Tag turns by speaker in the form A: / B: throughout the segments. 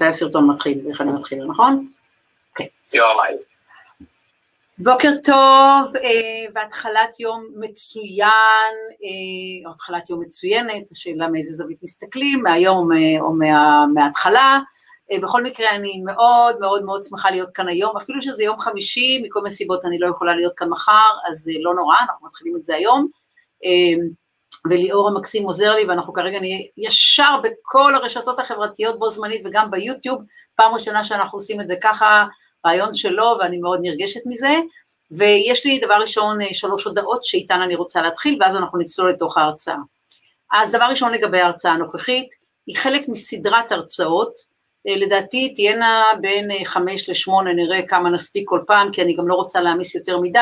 A: מתי הסרטון מתחיל ואיך אני מתחילה, נכון?
B: יואי.
A: בוקר טוב אה, והתחלת יום מצוין, אה, או התחלת יום מצוינת, השאלה מאיזה זווית מסתכלים, מהיום אה, או מה, מההתחלה. בכל מקרה אני מאוד מאוד מאוד שמחה להיות כאן היום, אפילו שזה יום חמישי, מכל מיני סיבות אני לא יכולה להיות כאן מחר, אז לא נורא, אנחנו מתחילים את זה היום. וליאור המקסים עוזר לי, ואנחנו כרגע נהיה ישר בכל הרשתות החברתיות בו זמנית וגם ביוטיוב, פעם ראשונה שאנחנו עושים את זה ככה, רעיון שלו, ואני מאוד נרגשת מזה. ויש לי דבר ראשון שלוש הודעות שאיתן אני רוצה להתחיל, ואז אנחנו נצלול לתוך ההרצאה. אז דבר ראשון לגבי ההרצאה הנוכחית, היא חלק מסדרת הרצאות, לדעתי תהיינה בין חמש לשמונה, נראה כמה נספיק כל פעם, כי אני גם לא רוצה להעמיס יותר מדי,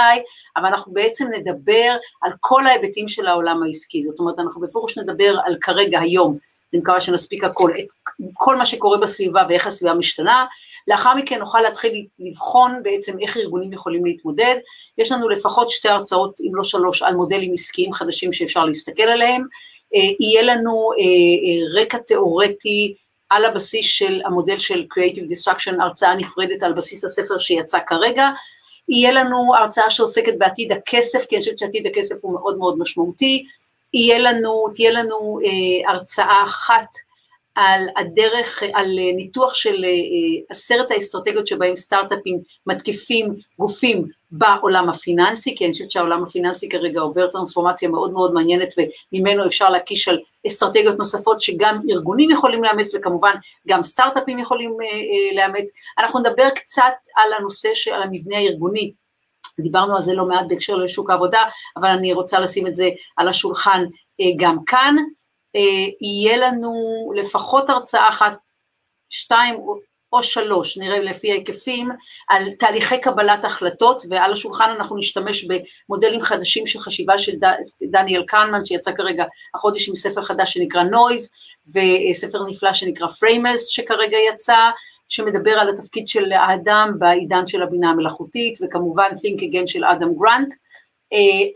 A: אבל אנחנו בעצם נדבר על כל ההיבטים של העולם העסקי, זאת אומרת, אנחנו בפירוש נדבר על כרגע, היום, אני מקווה שנספיק הכל, את כל מה שקורה בסביבה ואיך הסביבה משתנה, לאחר מכן נוכל להתחיל לבחון בעצם איך ארגונים יכולים להתמודד, יש לנו לפחות שתי הרצאות, אם לא שלוש, על מודלים עסקיים חדשים שאפשר להסתכל עליהם, יהיה לנו רקע תיאורטי על הבסיס של המודל של Creative Destruction, הרצאה נפרדת על בסיס הספר שיצא כרגע, יהיה לנו הרצאה שעוסקת בעתיד הכסף, כי אני חושבת שעתיד הכסף הוא מאוד מאוד משמעותי, יהיה לנו, תהיה לנו אה, הרצאה אחת על הדרך, על ניתוח של אה, עשרת האסטרטגיות שבהם סטארט-אפים מתקיפים גופים בעולם הפיננסי, כי אני חושבת שהעולם הפיננסי כרגע עובר טרנספורמציה מאוד מאוד מעניינת וממנו אפשר להקיש על אסטרטגיות נוספות שגם ארגונים יכולים לאמץ וכמובן גם סטארט-אפים יכולים אה, אה, לאמץ. אנחנו נדבר קצת על הנושא של המבנה הארגוני, דיברנו על זה לא מעט בהקשר לשוק העבודה, אבל אני רוצה לשים את זה על השולחן גם כאן. יהיה לנו לפחות הרצאה אחת, שתיים או שלוש, נראה לפי ההיקפים, על תהליכי קבלת החלטות, ועל השולחן אנחנו נשתמש במודלים חדשים של חשיבה של דניאל כהנמן, שיצא כרגע החודש עם ספר חדש שנקרא Noise, וספר נפלא שנקרא Framers שכרגע יצא, שמדבר על התפקיד של האדם בעידן של הבינה המלאכותית, וכמובן Think Again של אדם גרנט, אה,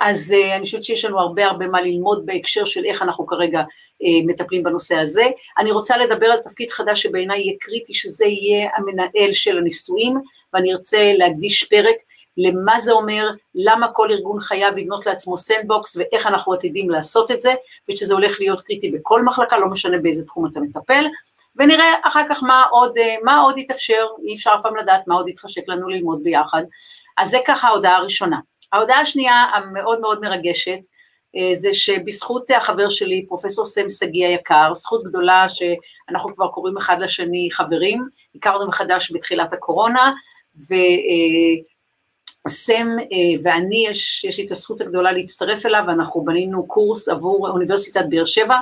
A: אז אה, אני חושבת שיש לנו הרבה הרבה מה ללמוד בהקשר של איך אנחנו כרגע אה, מטפלים בנושא הזה. אני רוצה לדבר על תפקיד חדש שבעיניי יהיה קריטי, שזה יהיה המנהל של הניסויים, ואני ארצה להקדיש פרק למה זה אומר, למה כל ארגון חייב לבנות לעצמו sandbox ואיך אנחנו עתידים לעשות את זה, ושזה הולך להיות קריטי בכל מחלקה, לא משנה באיזה תחום אתה מטפל, ונראה אחר כך מה עוד, מה עוד יתאפשר, אי אפשר אף פעם לדעת מה עוד יתחשק לנו ללמוד ביחד. אז זה ככה ההודעה הראשונה. ההודעה השנייה המאוד מאוד מרגשת, אה, זה שבזכות החבר שלי, פרופסור סם שגיא היקר, זכות גדולה שאנחנו כבר קוראים אחד לשני חברים, הכרנו מחדש בתחילת הקורונה, וסם אה, ואני, יש, יש לי את הזכות הגדולה להצטרף אליו, ואנחנו בנינו קורס עבור אוניברסיטת באר שבע,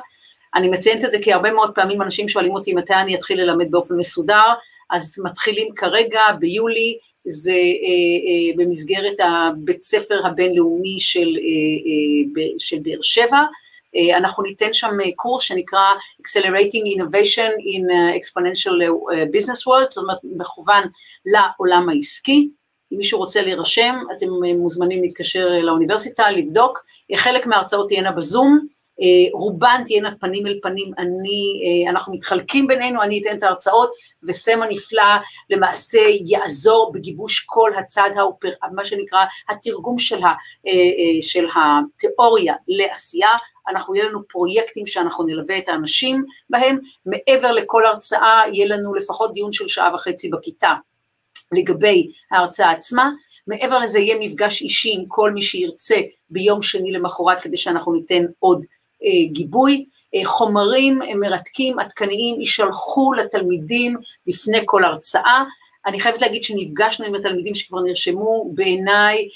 A: אני מציינת את זה כי הרבה מאוד פעמים אנשים שואלים אותי מתי אני אתחיל ללמד באופן מסודר, אז מתחילים כרגע, ביולי, זה אה, אה, במסגרת הבית ספר הבינלאומי של, אה, של באר שבע, אנחנו ניתן שם קורס שנקרא Accelerating Innovation in Exponential Business World, זאת אומרת מכוון לעולם העסקי, אם מישהו רוצה להירשם, אתם מוזמנים להתקשר לאוניברסיטה, לבדוק, חלק מההרצאות תהיינה בזום, רובן תהיינה פנים אל פנים, אני, אה, אנחנו מתחלקים בינינו, אני אתן את ההרצאות, וסם הנפלא למעשה יעזור בגיבוש כל הצד, האופר, מה שנקרא התרגום של, ה, אה, של התיאוריה לעשייה, אנחנו, יהיה לנו פרויקטים שאנחנו נלווה את האנשים בהם, מעבר לכל הרצאה יהיה לנו לפחות דיון של שעה וחצי בכיתה לגבי ההרצאה עצמה, מעבר לזה יהיה מפגש אישי עם כל מי שירצה ביום שני למחרת כדי שאנחנו ניתן עוד אה, גיבוי, אה, חומרים אה, מרתקים, עדכניים, יישלחו לתלמידים לפני כל הרצאה. אני חייבת להגיד שנפגשנו עם התלמידים שכבר נרשמו, בעיניי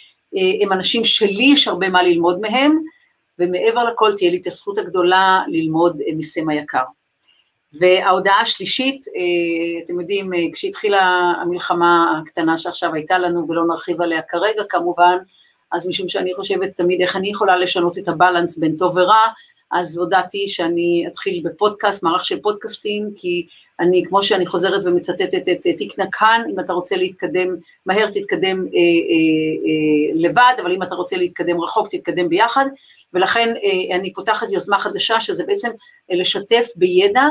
A: הם אנשים שלי יש הרבה מה ללמוד מהם, ומעבר לכל תהיה לי את הזכות הגדולה ללמוד מסם היקר. וההודעה השלישית, אתם יודעים, כשהתחילה המלחמה הקטנה שעכשיו הייתה לנו, ולא נרחיב עליה כרגע כמובן, אז משום שאני חושבת תמיד איך אני יכולה לשנות את הבלנס בין טוב ורע, אז הודעתי שאני אתחיל בפודקאסט, מערך של פודקאסטים, כי אני, כמו שאני חוזרת ומצטטת את תיק נקהן, אם אתה רוצה להתקדם מהר, תתקדם אה, אה, אה, לבד, אבל אם אתה רוצה להתקדם רחוק, תתקדם ביחד, ולכן אה, אני פותחת יוזמה חדשה, שזה בעצם אה, לשתף בידע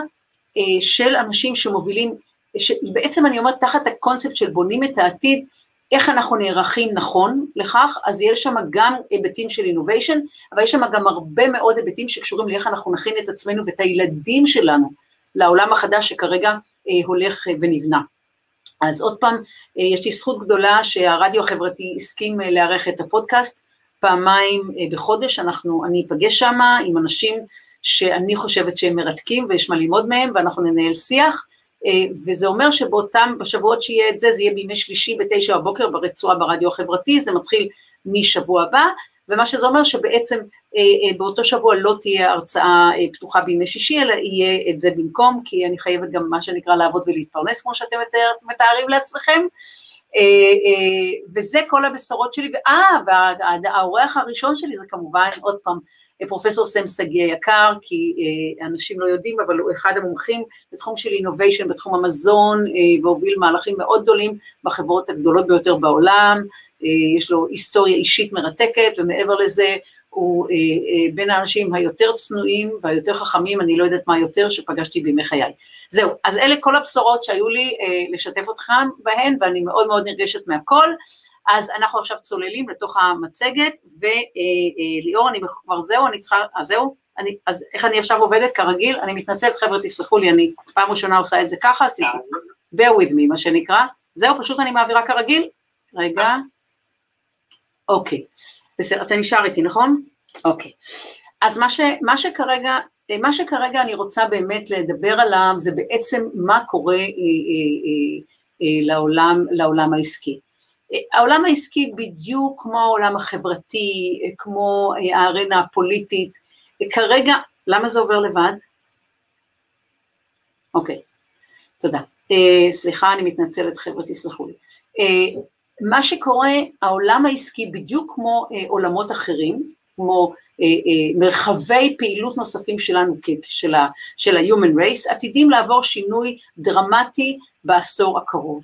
A: אה, של אנשים שמובילים שבעצם אני אומרת, תחת הקונספט של בונים את העתיד, איך אנחנו נערכים נכון לכך, אז יש שם גם היבטים של innovation, אבל יש שם גם הרבה מאוד היבטים שקשורים לאיך אנחנו נכין את עצמנו ואת הילדים שלנו לעולם החדש שכרגע אה, הולך אה, ונבנה. אז עוד פעם, אה, יש לי זכות גדולה שהרדיו החברתי הסכים אה, לארח את הפודקאסט, פעמיים אה, בחודש, אנחנו, אני אפגש שם עם אנשים שאני חושבת שהם מרתקים ויש מה ללמוד מהם, ואנחנו ננהל שיח, וזה אומר שבאותם, בשבועות שיהיה את זה, זה יהיה בימי שלישי בתשע בבוקר ברצועה ברדיו החברתי, זה מתחיל משבוע הבא, ומה שזה אומר שבעצם אה, אה, באותו שבוע לא תהיה הרצאה פתוחה בימי שישי, אלא יהיה את זה במקום, כי אני חייבת גם מה שנקרא לעבוד ולהתפרנס, כמו שאתם מתאר, מתארים לעצמכם. וזה כל הבשורות שלי, ואה, והאורח הראשון שלי זה כמובן, עוד פעם, פרופסור סם שגיא היקר, כי אה, אנשים לא יודעים, אבל הוא אחד המומחים בתחום של אינוביישן, בתחום המזון, אה, והוביל מהלכים מאוד גדולים בחברות הגדולות ביותר בעולם, אה, יש לו היסטוריה אישית מרתקת, ומעבר לזה, הוא בין האנשים היותר צנועים והיותר חכמים, אני לא יודעת מה יותר, שפגשתי בימי חיי. זהו, אז אלה כל הבשורות שהיו לי לשתף אתכם בהן, ואני מאוד מאוד נרגשת מהכל. אז אנחנו עכשיו צוללים לתוך המצגת, וליאור, אני כבר זהו, אני צריכה, אז זהו, אני, אז איך אני עכשיו עובדת כרגיל? אני מתנצלת, חבר'ה, תסלחו לי, אני פעם ראשונה עושה את זה ככה, אז bear with me, מה שנקרא. זהו, פשוט אני מעבירה כרגיל. רגע. אוקיי. בסדר, אתה נשאר איתי, נכון? אוקיי. אז מה, ש, מה שכרגע, מה שכרגע אני רוצה באמת לדבר עליו, זה בעצם מה קורה אה, אה, אה, אה, לעולם, לעולם העסקי. העולם העסקי בדיוק כמו העולם החברתי, כמו הארנה הפוליטית, כרגע, למה זה עובר לבד? אוקיי, תודה. Uh, סליחה, אני מתנצלת, חבר'ה, תסלחו לי. Uh, מה שקורה, העולם העסקי, בדיוק כמו uh, עולמות אחרים, כמו uh, uh, מרחבי פעילות נוספים שלנו, של ה-human race, עתידים לעבור שינוי דרמטי בעשור הקרוב.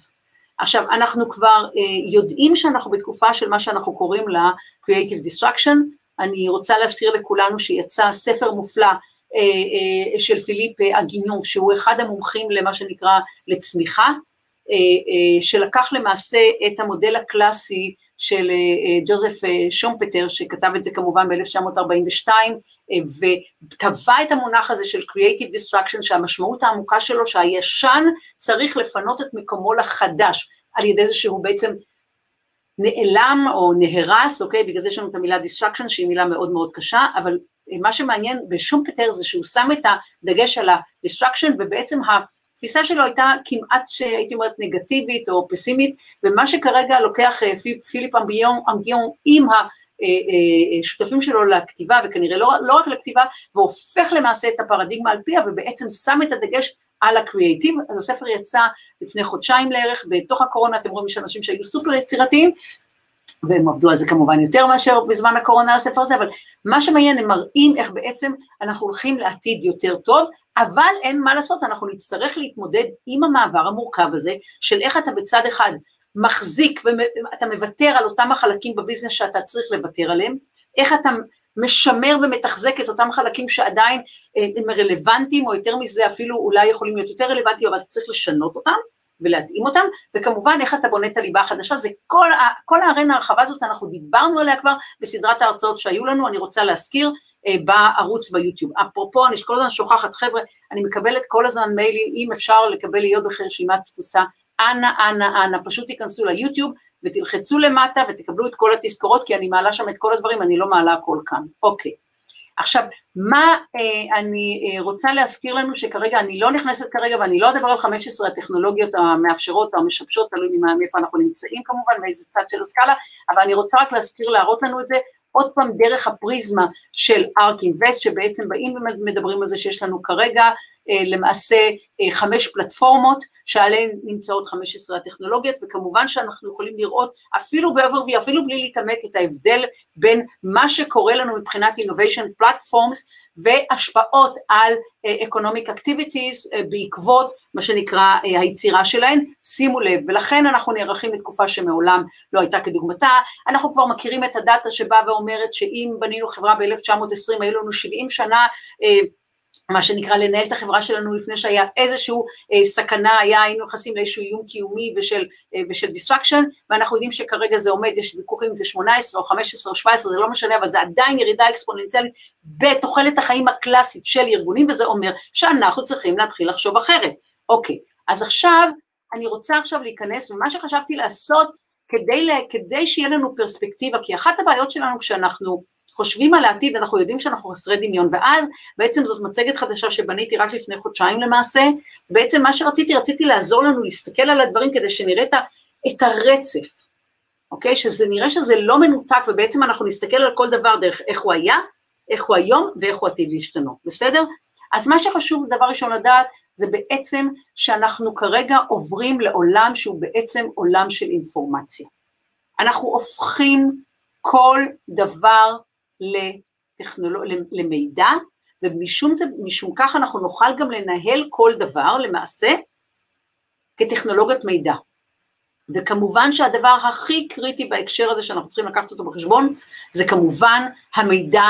A: עכשיו, אנחנו כבר אה, יודעים שאנחנו בתקופה של מה שאנחנו קוראים לה Creative Destruction, אני רוצה להזכיר לכולנו שיצא ספר מופלא אה, אה, של פיליפ אגינו, שהוא אחד המומחים למה שנקרא לצמיחה, אה, אה, שלקח למעשה את המודל הקלאסי של אה, אה, ג'וזף אה, שומפטר, שכתב את זה כמובן ב-1942, וטבע את המונח הזה של Creative Destruction, שהמשמעות העמוקה שלו שהישן צריך לפנות את מקומו לחדש, על ידי זה שהוא בעצם נעלם או נהרס, אוקיי? בגלל זה יש לנו את המילה Destruction, שהיא מילה מאוד מאוד קשה, אבל מה שמעניין בשומפטר זה שהוא שם את הדגש על ה-Destruction, ובעצם ה... התפיסה שלו הייתה כמעט, הייתי אומרת, נגטיבית או פסימית, ומה שכרגע לוקח אה, פיליפ אמביון, אמביון עם השותפים אה, אה, שלו לכתיבה, וכנראה לא, לא רק לכתיבה, והופך למעשה את הפרדיגמה על פיה, ובעצם שם את הדגש על הקריאייטיב, אז הספר יצא לפני חודשיים לערך, בתוך הקורונה אתם רואים יש אנשים שהיו סופר יצירתיים, והם עבדו על זה כמובן יותר מאשר בזמן הקורונה על הספר הזה, אבל מה שמעניין, הם מראים איך בעצם אנחנו הולכים לעתיד יותר טוב, אבל אין מה לעשות, אנחנו נצטרך להתמודד עם המעבר המורכב הזה, של איך אתה בצד אחד מחזיק ואתה מוותר על אותם החלקים בביזנס שאתה צריך לוותר עליהם, איך אתה משמר ומתחזק את אותם חלקים שעדיין אה, הם רלוונטיים, או יותר מזה אפילו אולי יכולים להיות יותר רלוונטיים, אבל אתה צריך לשנות אותם ולהתאים אותם, וכמובן איך אתה בונה את הליבה החדשה, זה כל, כל הארנה הרחבה הזאת, אנחנו דיברנו עליה כבר בסדרת ההרצאות שהיו לנו, אני רוצה להזכיר, בערוץ ביוטיוב. אפרופו, אני כל הזמן שוכחת, חבר'ה, אני מקבלת כל הזמן מיילים, אם אפשר לקבל להיות ברשימת תפוסה, אנא, אנא, אנא, פשוט תיכנסו ליוטיוב ותלחצו למטה ותקבלו את כל התזכורות, כי אני מעלה שם את כל הדברים, אני לא מעלה הכל כאן. אוקיי. עכשיו, מה אה, אני אה, רוצה להזכיר לנו שכרגע, אני לא נכנסת כרגע ואני לא אדבר על 15 הטכנולוגיות המאפשרות או המשבשות, תלוי מאיפה אנחנו נמצאים כמובן, מאיזה צד של הסקאלה, אבל אני רוצה רק להזכיר, להראות לנו את זה, עוד פעם דרך הפריזמה של ארק אינבסט, שבעצם באים ומדברים על זה שיש לנו כרגע אה, למעשה אה, חמש פלטפורמות שעליהן נמצאות 15 הטכנולוגיות, וכמובן שאנחנו יכולים לראות אפילו ב-overview, אפילו בלי להתעמק, את ההבדל בין מה שקורה לנו מבחינת innovation platforms והשפעות על uh, economic activities uh, בעקבות מה שנקרא uh, היצירה שלהן, שימו לב, ולכן אנחנו נערכים לתקופה שמעולם לא הייתה כדוגמתה, אנחנו כבר מכירים את הדאטה שבאה ואומרת שאם בנינו חברה ב-1920 היו לנו 70 שנה uh, מה שנקרא לנהל את החברה שלנו לפני שהיה איזשהו אה, סכנה, היה, היינו נכנסים לאיזשהו איום קיומי ושל, אה, ושל disruption, ואנחנו יודעים שכרגע זה עומד, יש ויכוחים אם זה 18 או 15 או 17, זה לא משנה, אבל זה עדיין ירידה אקספוננציאלית בתוחלת החיים הקלאסית של ארגונים, וזה אומר שאנחנו צריכים להתחיל לחשוב אחרת. אוקיי, אז עכשיו, אני רוצה עכשיו להיכנס, ומה שחשבתי לעשות, כדי, כדי שיהיה לנו פרספקטיבה, כי אחת הבעיות שלנו כשאנחנו חושבים על העתיד, אנחנו יודעים שאנחנו חסרי דמיון, ואז בעצם זאת מצגת חדשה שבניתי רק לפני חודשיים למעשה, בעצם מה שרציתי, רציתי לעזור לנו להסתכל על הדברים כדי שנראה את, הרצף, אוקיי? שזה נראה שזה לא מנותק, ובעצם אנחנו נסתכל על כל דבר דרך איך הוא היה, איך הוא היום ואיך הוא עתיד להשתנות, בסדר? אז מה שחשוב דבר ראשון לדעת זה בעצם שאנחנו כרגע עוברים לעולם שהוא בעצם עולם של אינפורמציה. אנחנו הופכים כל דבר לטכנולוג... למידע, ומשום זה, משום כך אנחנו נוכל גם לנהל כל דבר למעשה כטכנולוגיית מידע. וכמובן שהדבר הכי קריטי בהקשר הזה שאנחנו צריכים לקחת אותו בחשבון, זה כמובן המידע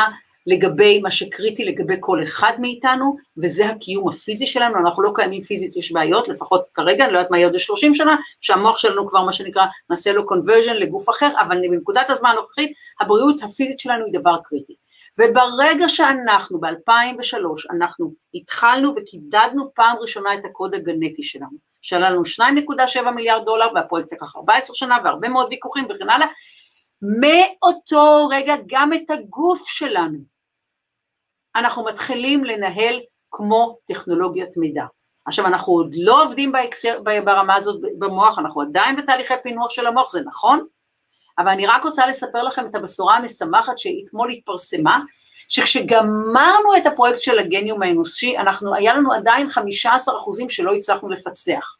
A: לגבי מה שקריטי לגבי כל אחד מאיתנו, וזה הקיום הפיזי שלנו, אנחנו לא קיימים פיזית, יש בעיות, לפחות כרגע, אני לא יודעת מה יהיה עוד 30 שנה, שהמוח שלנו כבר מה שנקרא, נעשה לו conversion לגוף אחר, אבל בנקודת הזמן הנוכחית, הבריאות הפיזית שלנו היא דבר קריטי. וברגע שאנחנו, ב-2003, אנחנו התחלנו וקידדנו פעם ראשונה את הקוד הגנטי שלנו, שעלה לנו 2.7 מיליארד דולר, והפרויקט לקח 14 שנה, והרבה מאוד ויכוחים וכן הלאה, מאותו רגע גם את הגוף שלנו אנחנו מתחילים לנהל כמו טכנולוגיית מידע. עכשיו אנחנו עוד לא עובדים באקסר, ברמה הזאת במוח, אנחנו עדיין בתהליכי פינוח של המוח, זה נכון, אבל אני רק רוצה לספר לכם את הבשורה המשמחת שאתמול התפרסמה, שכשגמרנו את הפרויקט של הגניום האנושי, אנחנו, היה לנו עדיין 15 אחוזים שלא הצלחנו לפצח.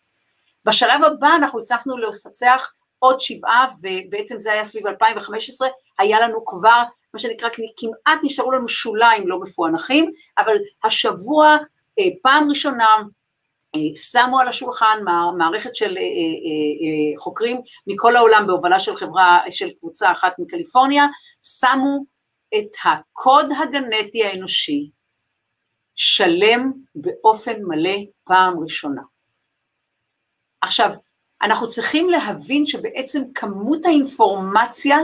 A: בשלב הבא אנחנו הצלחנו לפצח עוד שבעה, ובעצם זה היה סביב 2015, היה לנו כבר מה שנקרא, כמעט נשארו לנו שוליים לא מפוענחים, אבל השבוע אה, פעם ראשונה אה, שמו על השולחן מערכת של אה, חוקרים מכל העולם בהובלה של חברה, של קבוצה אחת מקליפורניה, שמו את הקוד הגנטי האנושי שלם באופן מלא פעם ראשונה. עכשיו, אנחנו צריכים להבין שבעצם כמות האינפורמציה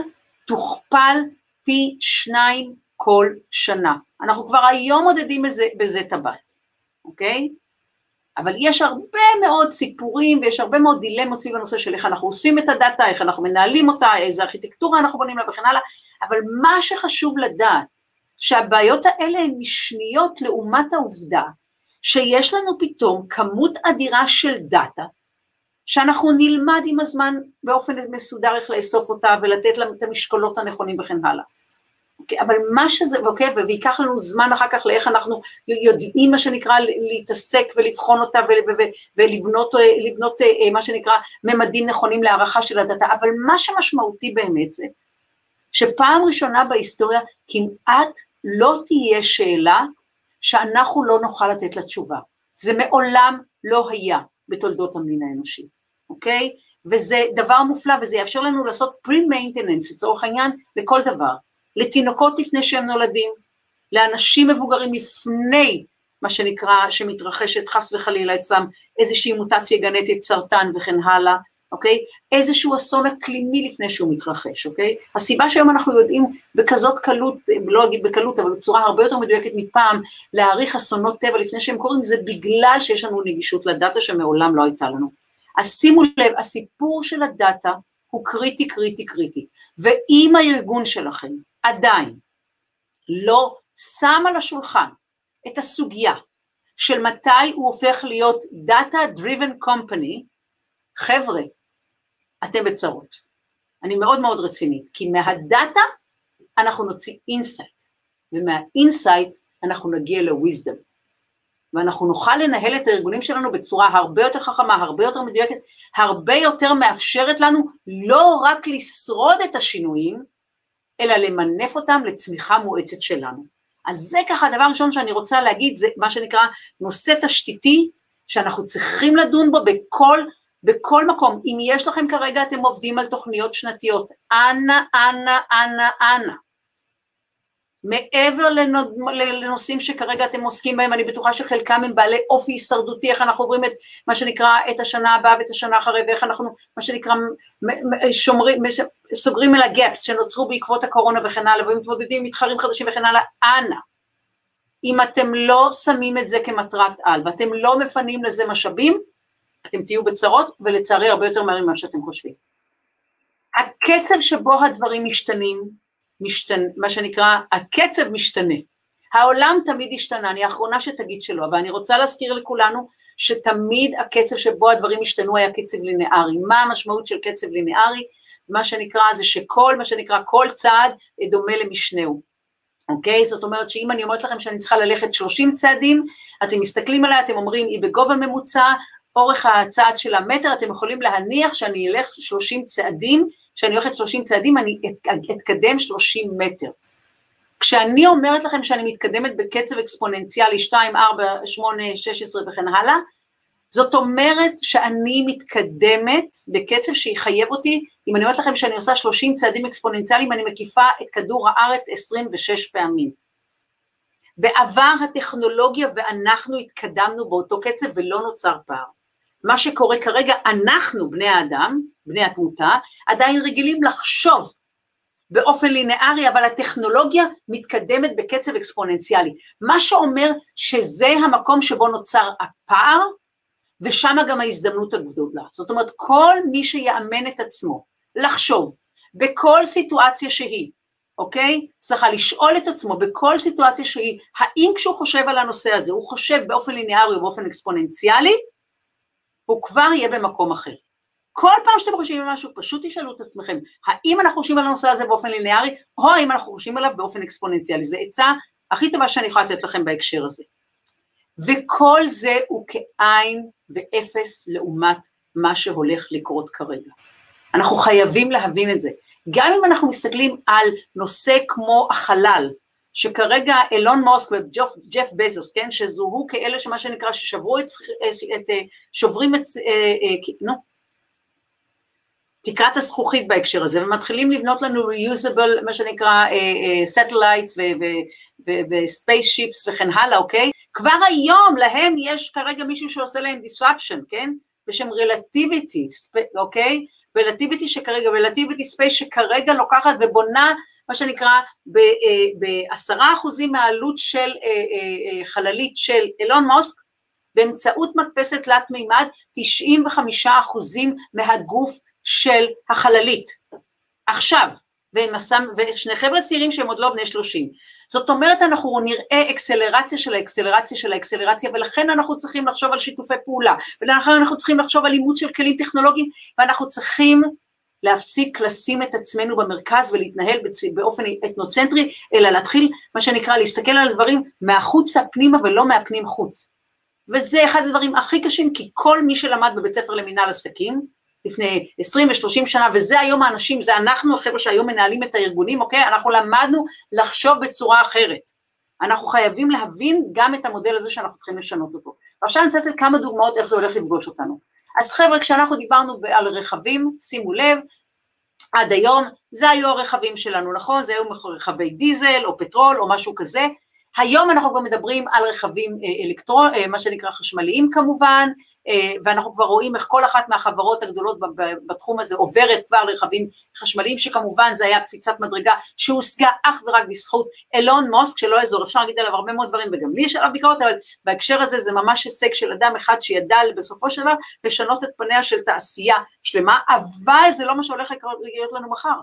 A: תוכפל פי שניים כל שנה. אנחנו כבר היום מודדים בזה, בזה טבעת, אוקיי? אבל יש הרבה מאוד סיפורים ויש הרבה מאוד דילמות סביב הנושא של איך אנחנו אוספים את הדאטה, איך אנחנו מנהלים אותה, איזה ארכיטקטורה אנחנו בונים לה וכן הלאה, אבל מה שחשוב לדעת, שהבעיות האלה הן משניות לעומת העובדה שיש לנו פתאום כמות אדירה של דאטה, שאנחנו נלמד עם הזמן באופן מסודר איך לאסוף אותה ולתת לה את המשקולות הנכונים וכן הלאה. אוקיי, אבל מה שזה, אוקיי, וייקח לנו זמן אחר כך לאיך אנחנו יודעים מה שנקרא להתעסק ולבחון אותה ולבנות לבנות, אה, מה שנקרא ממדים נכונים להערכה של הדאטה, אבל מה שמשמעותי באמת זה שפעם ראשונה בהיסטוריה כמעט לא תהיה שאלה שאנחנו לא נוכל לתת לה תשובה. זה מעולם לא היה בתולדות המין האנושי, אוקיי? וזה דבר מופלא וזה יאפשר לנו לעשות pre-maintenance לצורך העניין לכל דבר. לתינוקות לפני שהם נולדים, לאנשים מבוגרים לפני מה שנקרא, שמתרחשת חס וחלילה אצלם איזושהי מוטציה גנטית, סרטן וכן הלאה, אוקיי? איזשהו אסון אקלימי לפני שהוא מתרחש, אוקיי? הסיבה שהיום אנחנו יודעים בכזאת קלות, לא אגיד בקלות, אבל בצורה הרבה יותר מדויקת מפעם, להעריך אסונות טבע לפני שהם קורים, זה בגלל שיש לנו נגישות לדאטה שמעולם לא הייתה לנו. אז שימו לב, הסיפור של הדאטה הוא קריטי, קריטי, קריטי. ואם הארגון שלכם עדיין לא שם על השולחן את הסוגיה של מתי הוא הופך להיות Data Driven Company, חבר'ה, אתם בצרות. אני מאוד מאוד רצינית, כי מה data אנחנו נוציא insight, ומה insight אנחנו נגיע ל wisdom. ואנחנו נוכל לנהל את הארגונים שלנו בצורה הרבה יותר חכמה, הרבה יותר מדויקת, הרבה יותר מאפשרת לנו לא רק לשרוד את השינויים, אלא למנף אותם לצמיחה מואצת שלנו. אז זה ככה הדבר הראשון שאני רוצה להגיד, זה מה שנקרא נושא תשתיתי, שאנחנו צריכים לדון בו בכל, בכל מקום. אם יש לכם כרגע, אתם עובדים על תוכניות שנתיות, אנא, אנא, אנא, אנא. מעבר לנושאים שכרגע אתם עוסקים בהם, אני בטוחה שחלקם הם בעלי אופי הישרדותי, איך אנחנו עוברים את מה שנקרא את השנה הבאה ואת השנה אחרי, ואיך אנחנו, מה שנקרא, שומרים, סוגרים על הגאפס שנוצרו בעקבות הקורונה וכן הלאה, ומתמודדים עם מתחרים חדשים וכן הלאה, אנא, אם אתם לא שמים את זה כמטרת על, ואתם לא מפנים לזה משאבים, אתם תהיו בצרות, ולצערי הרבה יותר מהר ממה שאתם חושבים. הקצב שבו הדברים משתנים, משתנ... מה שנקרא, הקצב משתנה. העולם תמיד השתנה, אני האחרונה שתגיד שלא, אבל אני רוצה להזכיר לכולנו שתמיד הקצב שבו הדברים השתנו היה קצב לינארי. מה המשמעות של קצב לינארי? מה שנקרא זה שכל, מה שנקרא, כל צעד דומה למשנהו. אוקיי? זאת אומרת שאם אני אומרת לכם שאני צריכה ללכת 30 צעדים, אתם מסתכלים עליי, אתם אומרים, היא בגובה ממוצע, אורך הצעד של המטר, אתם יכולים להניח שאני אלך 30 צעדים, כשאני הולכת 30 צעדים אני אתקדם 30 מטר. כשאני אומרת לכם שאני מתקדמת בקצב אקספוננציאלי 2, 4, 8, 16 וכן הלאה, זאת אומרת שאני מתקדמת בקצב שיחייב אותי, אם אני אומרת לכם שאני עושה 30 צעדים אקספוננציאליים, אני מקיפה את כדור הארץ 26 פעמים. בעבר הטכנולוגיה ואנחנו התקדמנו באותו קצב ולא נוצר פער. מה שקורה כרגע, אנחנו, בני האדם, בני התמותה, עדיין רגילים לחשוב באופן לינארי, אבל הטכנולוגיה מתקדמת בקצב אקספוננציאלי. מה שאומר שזה המקום שבו נוצר הפער, ושם גם ההזדמנות הגדולה. זאת אומרת, כל מי שיאמן את עצמו לחשוב בכל סיטואציה שהיא, אוקיי? סליחה, לשאול את עצמו בכל סיטואציה שהיא, האם כשהוא חושב על הנושא הזה, הוא חושב באופן ליניארי או באופן אקספוננציאלי, הוא כבר יהיה במקום אחר. כל פעם שאתם חושבים על משהו, פשוט תשאלו את עצמכם, האם אנחנו חושבים על הנושא הזה באופן ליניארי, או האם אנחנו חושבים עליו באופן אקספוננציאלי. זו עצה הכי טובה שאני יכולה לתת לכם בהקשר הזה. וכל זה הוא כאין ואפס לעומת מה שהולך לקרות כרגע. אנחנו חייבים להבין את זה. גם אם אנחנו מסתכלים על נושא כמו החלל, שכרגע אילון מוסק וג'ף בזוס, כן, שזוהו כאלה שמה שנקרא, ששברו את, את שוברים את, נו, תקרת הזכוכית בהקשר הזה, ומתחילים לבנות לנו reusable, מה שנקרא satellites וספייס שיפס וכן הלאה, אוקיי? כבר היום להם יש כרגע מישהו שעושה להם disruption, כן? בשם Relativity, אוקיי? Relativity שכרגע, Relativity Space שכרגע לוקחת ובונה מה שנקרא אה, בעשרה אחוזים מהעלות של אה, אה, חללית של אילון מאסק, באמצעות מדפסת תלת מימד, 95 אחוזים מהגוף של החללית. עכשיו, ושני חבר'ה צעירים שהם עוד לא בני 30. זאת אומרת, אנחנו נראה acceleration של ה acceleration של ה acceleration, ולכן אנחנו צריכים לחשוב על שיתופי פעולה, ולכן אנחנו צריכים לחשוב על אימוץ של כלים טכנולוגיים, ואנחנו צריכים להפסיק לשים את עצמנו במרכז ולהתנהל באופן אתנוצנטרי, אלא להתחיל, מה שנקרא, להסתכל על הדברים מהחוצה פנימה ולא מהפנים חוץ. וזה אחד הדברים הכי קשים, כי כל מי שלמד בבית ספר למינהל עסקים, לפני 20 ו-30 שנה, וזה היום האנשים, זה אנחנו החבר'ה שהיום מנהלים את הארגונים, אוקיי? אנחנו למדנו לחשוב בצורה אחרת. אנחנו חייבים להבין גם את המודל הזה שאנחנו צריכים לשנות אותו. ועכשיו אני אתן כמה דוגמאות איך זה הולך לפגוש אותנו. אז חבר'ה, כשאנחנו דיברנו על רכבים, שימו לב, עד היום זה היו הרכבים שלנו, נכון? זה היו רכבי דיזל או פטרול או משהו כזה. היום אנחנו כבר מדברים על רכבים אה, אלקטרון, אה, מה שנקרא חשמליים כמובן, אה, ואנחנו כבר רואים איך כל אחת מהחברות הגדולות בתחום הזה עוברת כבר לרכבים חשמליים, שכמובן זה היה קפיצת מדרגה שהושגה אך ורק בזכות אילון מוסק, שלא אזור, אפשר להגיד עליו הרבה מאוד דברים, וגם לי יש עליו ביקורת, אבל בהקשר הזה זה ממש הישג של אדם אחד שידע בסופו של דבר לשנות את פניה של תעשייה שלמה, אבל זה לא מה שהולך להיות לנו מחר.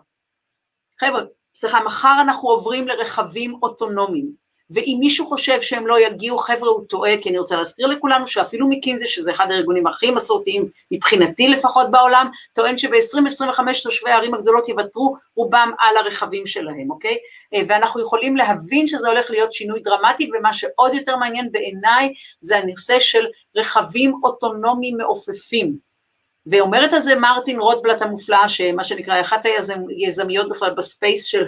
A: חבר'ה, סליחה, מחר אנחנו עוברים לרכבים אוטונומיים. ואם מישהו חושב שהם לא יגיעו, חבר'ה, הוא טועה, כי אני רוצה להזכיר לכולנו שאפילו מקינזי, שזה אחד הארגונים הכי מסורתיים, מבחינתי לפחות בעולם, טוען שב-2025 תושבי הערים הגדולות יוותרו רובם על הרכבים שלהם, אוקיי? אה, ואנחנו יכולים להבין שזה הולך להיות שינוי דרמטי, ומה שעוד יותר מעניין בעיניי, זה הנושא של רכבים אוטונומיים מעופפים. ואומרת על זה מרטין רוטבלט המופלאה, שמה שנקרא, אחת היזמיות בכלל ב space של.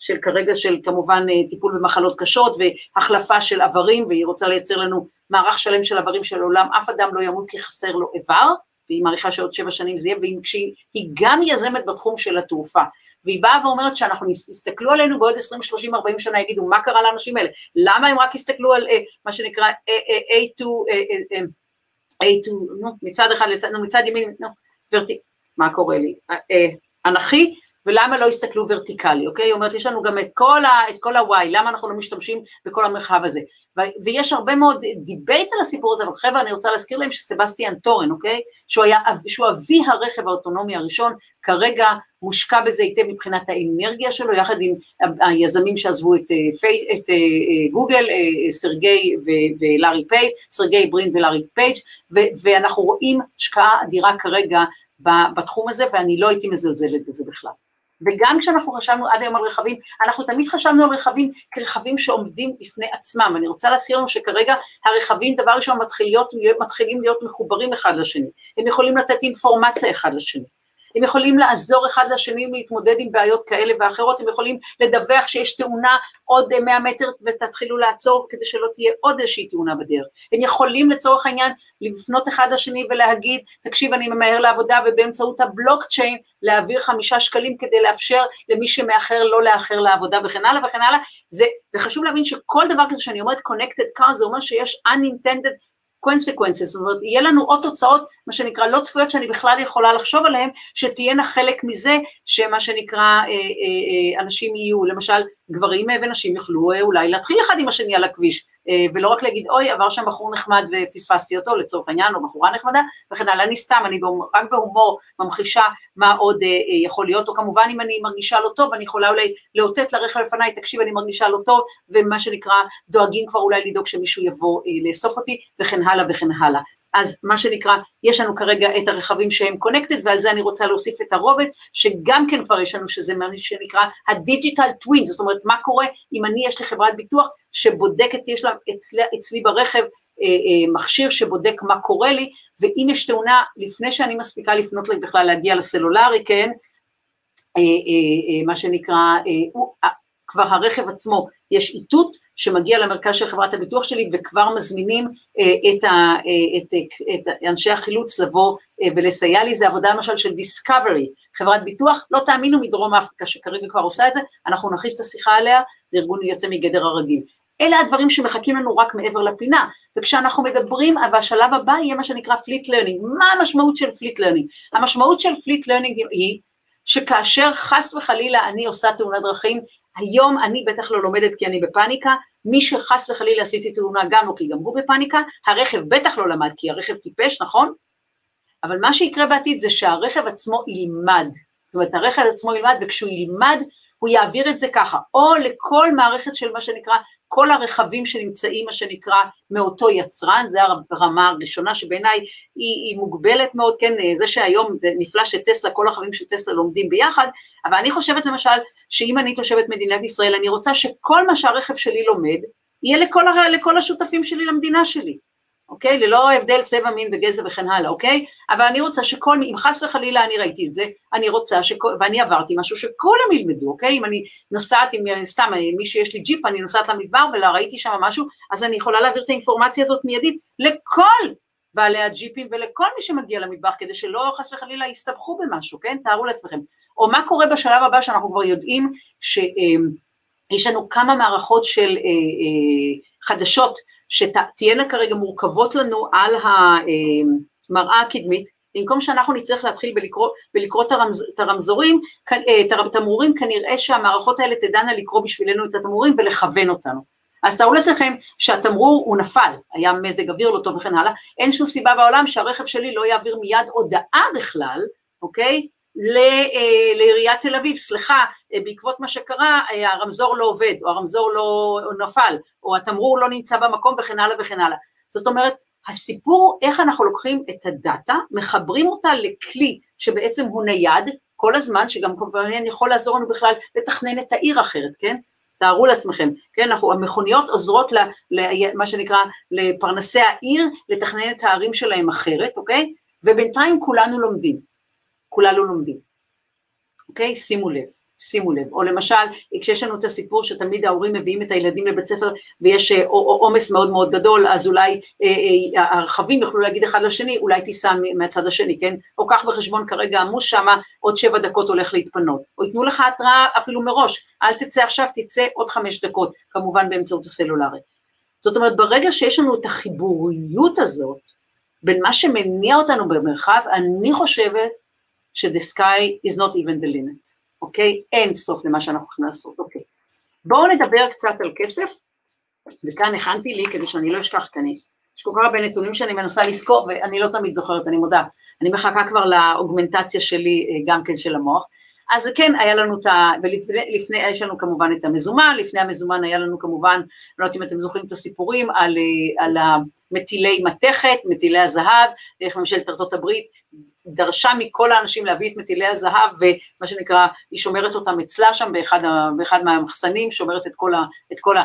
A: של כרגע של כמובן אה, טיפול במחלות קשות והחלפה של איברים, והיא רוצה לייצר לנו מערך שלם של איברים שלעולם אף אדם לא ימות כי חסר לו איבר, והיא מעריכה שעוד שבע שנים זה יהיה, והיא גם יזמת בתחום של התעופה, והיא באה ואומרת שאנחנו נסתכל עלינו בעוד 20, 30, 40 שנה, יגידו מה קרה לאנשים האלה, למה הם רק הסתכלו על מה שנקרא A2, A2, נו, מצד אחד, מצד ימין, verti, מה קורה לי, אנכי, ולמה לא הסתכלו vertically, אוקיי? היא אומרת, יש לנו גם את כל, את ה-Y, למה אנחנו לא משתמשים בכל המרחב הזה? ו, ויש הרבה מאוד debate על הסיפור הזה, אבל חבר'ה, אני רוצה להזכיר להם שסבסטיאן טורן, אוקיי? שהוא, היה, שהוא אבי הרכב האוטונומי הראשון, כרגע מושקע בזה היטב מבחינת האנרגיה שלו, יחד עם היזמים שעזבו את, פי, את גוגל, סרגי ולארי פיי, סרגי ברין ולארי פייג', ואנחנו רואים השקעה אדירה כרגע בתחום הזה, ואני לא הייתי מזלזלת בזה בכלל. וגם כשאנחנו חשבנו עד היום על רכבים, אנחנו תמיד חשבנו על רכבים כרכבים שעומדים בפני עצמם, ואני רוצה להזכיר לנו שכרגע הרכבים, דבר ראשון, מתחיל מתחילים להיות מחוברים אחד לשני, הם יכולים לתת אינפורמציה אחד לשני, הם יכולים לעזור אחד לשני להתמודד עם בעיות כאלה ואחרות, הם יכולים לדווח שיש תאונה עוד 100 מטר ותתחילו לעצור כדי שלא תהיה עוד איזושהי תאונה בדרך. הם יכולים לצורך העניין לפנות אחד לשני ולהגיד, תקשיב אני ממהר לעבודה ובאמצעות הבלוקצ'יין להעביר חמישה שקלים כדי לאפשר למי שמאחר לא לאחר לעבודה וכן הלאה וכן הלאה. זה, וחשוב להבין שכל דבר כזה שאני אומרת connected car זה אומר שיש unintended consequences, זאת אומרת, יהיה לנו עוד תוצאות, מה שנקרא, לא צפויות שאני בכלל יכולה לחשוב עליהן, שתהיינה חלק מזה, שמה שנקרא, אה, אה, אה, אנשים יהיו, למשל, גברים ונשים יוכלו אולי להתחיל אחד עם השני על הכביש, ולא רק להגיד, אוי, עבר שם בחור נחמד ופספסתי אותו, לצורך העניין, או בחורה נחמדה, וכן הלאה, אני סתם, אני רק בהומור ממחישה מה עוד יכול להיות, או כמובן אם אני מרגישה לא טוב, אני יכולה אולי לאותת לרכב לפניי, תקשיב, אני מרגישה לא טוב, ומה שנקרא, דואגים כבר אולי לדאוג שמישהו יבוא לאסוף אותי, וכן הלאה וכן הלאה. אז מה שנקרא, יש לנו כרגע את הרכבים שהם connected, ועל זה אני רוצה להוסיף את הרובד, שגם כן כבר יש לנו, שזה מה שנקרא ה digital twin, זאת אומרת, מה קורה אם אני, יש לי חברת ביטוח שבודקת, יש לה אצלי, אצלי ברכב אה, אה, מכשיר שבודק מה קורה לי, ואם יש תאונה, לפני שאני מספיקה לפנות בכלל להגיע לסלולרי, כן, אה, אה, אה, מה שנקרא, אה, כבר הרכב עצמו, יש איתות שמגיע למרכז של חברת הביטוח שלי וכבר מזמינים אה, את, ה, אה, את, את, את אנשי החילוץ לבוא אה, ולסייע לי, זה עבודה למשל של דיסקאברי, חברת ביטוח, לא תאמינו מדרום אפריקה שכרגע כבר עושה את זה, אנחנו נחליף את השיחה עליה, זה ארגון יוצא מגדר הרגיל. אלה הדברים שמחכים לנו רק מעבר לפינה, וכשאנחנו מדברים, והשלב הבא יהיה מה שנקרא fleet learning, מה המשמעות של fleet learning? המשמעות של fleet learning היא שכאשר חס וחלילה אני עושה תאונת דרכים, היום אני בטח לא לומדת כי אני בפאניקה, מי שחס וחלילה עשיתי תאונה גם לא כי גם הוא בפאניקה, הרכב בטח לא למד כי הרכב טיפש, נכון? אבל מה שיקרה בעתיד זה שהרכב עצמו ילמד, זאת אומרת הרכב עצמו ילמד וכשהוא ילמד הוא יעביר את זה ככה, או לכל מערכת של מה שנקרא, כל הרכבים שנמצאים, מה שנקרא, מאותו יצרן, זה הרמה הראשונה שבעיניי היא, היא מוגבלת מאוד, כן, זה שהיום זה נפלא שטסלה, כל הרכבים של טסלה לומדים ביחד, אבל אני חושבת למשל, שאם אני תושבת מדינת ישראל, אני רוצה שכל מה שהרכב שלי לומד, יהיה לכל, לכל השותפים שלי למדינה שלי. אוקיי? ללא הבדל צבע, מין וגזע וכן הלאה, אוקיי? אבל אני רוצה שכל, אם חס וחלילה אני ראיתי את זה, אני רוצה שכל, ואני עברתי משהו שכולם ילמדו, אוקיי? אם אני נוסעת, אם סתם, מי שיש לי ג'יפ, אני נוסעת למדבר וראיתי שם משהו, אז אני יכולה להעביר את האינפורמציה הזאת מיידית לכל בעלי הג'יפים ולכל מי שמגיע למטבח, כדי שלא חס וחלילה יסתבכו במשהו, כן? תארו לעצמכם. או מה קורה בשלב הבא שאנחנו כבר יודעים שיש לנו כמה מערכות של אה, אה, חדשות שתהיינה כרגע מורכבות לנו על המראה הקדמית, במקום שאנחנו נצטרך להתחיל בלקרוא, את, הרמז, את הרמזורים, אה, את התמרורים, כנראה שהמערכות האלה תדענה לקרוא בשבילנו את התמרורים ולכוון אותנו. אז תארו לעצמכם שהתמרור הוא נפל, היה מזג אוויר לא טוב וכן הלאה, אין שום סיבה בעולם שהרכב שלי לא יעביר מיד הודעה בכלל, אוקיי? אה, לעיריית תל אביב, סליחה, אה, בעקבות מה שקרה, אה, הרמזור לא עובד, או הרמזור לא נפל, או התמרור לא נמצא במקום וכן הלאה וכן הלאה. זאת אומרת, הסיפור הוא איך אנחנו לוקחים את הדאטה, מחברים אותה לכלי שבעצם הוא נייד, כל הזמן, שגם כמובן יכול לעזור לנו בכלל לתכנן את העיר אחרת, כן? תארו לעצמכם, כן, אנחנו, המכוניות עוזרות למה שנקרא לפרנסי העיר לתכנן את הערים שלהם אחרת, אוקיי? ובינתיים כולנו לומדים. כולנו לומדים. אוקיי? שימו לב. שימו לב. או למשל, כשיש לנו את הסיפור שתמיד ההורים מביאים את הילדים לבית ספר ויש אה, עומס מאוד מאוד גדול, אז אולי אה, אה, הרכבים יוכלו להגיד אחד לשני, אולי תיסע מהצד השני, כן? או קח בחשבון כרגע עמוס שמה, עוד שבע דקות הולך להתפנות. או ייתנו לך התראה אפילו מראש, אל תצא עכשיו, תצא עוד חמש דקות, כמובן באמצעות הסלולרי. זאת אומרת, ברגע שיש לנו את החיבוריות הזאת, בין מה שמניע אותנו במרחב, אני חושבת ש-the sky is not even the limit. אוקיי? אין סוף למה שאנחנו יכולים לעשות, אוקיי. בואו נדבר קצת על כסף, וכאן הכנתי לי כדי שאני לא אשכח, כי אני, יש כל כך הרבה נתונים שאני מנסה לזכור, ואני לא תמיד זוכרת, אני מודה. אני מחכה כבר לאוגמנטציה שלי, אה, גם כן של המוח. אז כן, היה לנו את ה... ולפני, יש לנו כמובן את המזומן, לפני המזומן היה לנו כמובן, לא יודעת אם אתם זוכרים את הסיפורים, על, אה, על המטילי מתכת, מטילי הזהב, איך ממשלת ארצות הברית דרשה מכל האנשים להביא את מטילי הזהב, ומה שנקרא, היא שומרת אותם אצלה שם באחד, באחד מהמחסנים, שומרת את כל, ה, את כל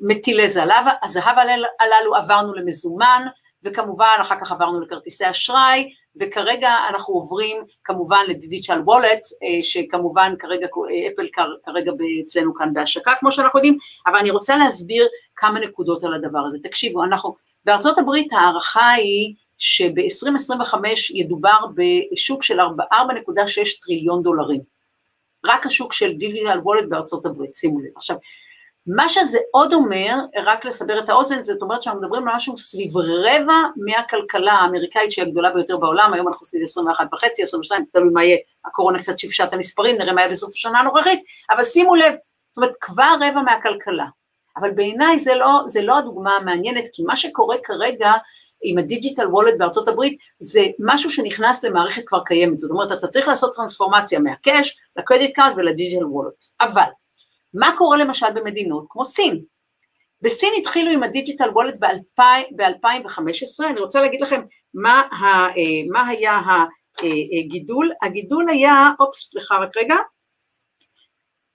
A: המטילי זהב, הזהב הללו עברנו למזומן, וכמובן אחר כך עברנו לכרטיסי אשראי, וכרגע אנחנו עוברים כמובן לדיגיטל וולטס, אה, שכמובן כרגע אפל כרגע אצלנו כאן בהשקה כמו שאנחנו יודעים, אבל אני רוצה להסביר כמה נקודות על הדבר הזה. תקשיבו, אנחנו, בארצות הברית ההערכה היא שב-2025 ידובר בשוק של 4.6 טריליון דולרים. רק השוק של digital wallet בארצות הברית, שימו לב. עכשיו, מה שזה עוד אומר, רק לסבר את האוזן, זאת אומרת שאנחנו מדברים על משהו סביב רבע מהכלכלה האמריקאית שהיא הגדולה ביותר בעולם, היום אנחנו סביב 21 וחצי, 22, תלוי מה יהיה, הקורונה קצת שיבשה את המספרים, נראה מה יהיה בסוף השנה הנוכחית, אבל שימו לב, זאת אומרת כבר רבע מהכלכלה. אבל בעיניי זה לא, זה לא הדוגמה המעניינת, כי מה שקורה כרגע עם ה digital wallet בארצות הברית, זה משהו שנכנס למערכת כבר קיימת, זאת אומרת, אתה צריך לעשות טרנספורמציה מה cash ל credit card ול digital wallet, אבל מה קורה למשל במדינות כמו סין? בסין התחילו עם ה digital wallet ב-2015, אני רוצה להגיד לכם מה, ה, אה, מה היה הגידול, הגידול היה, אופס, סליחה רק רגע,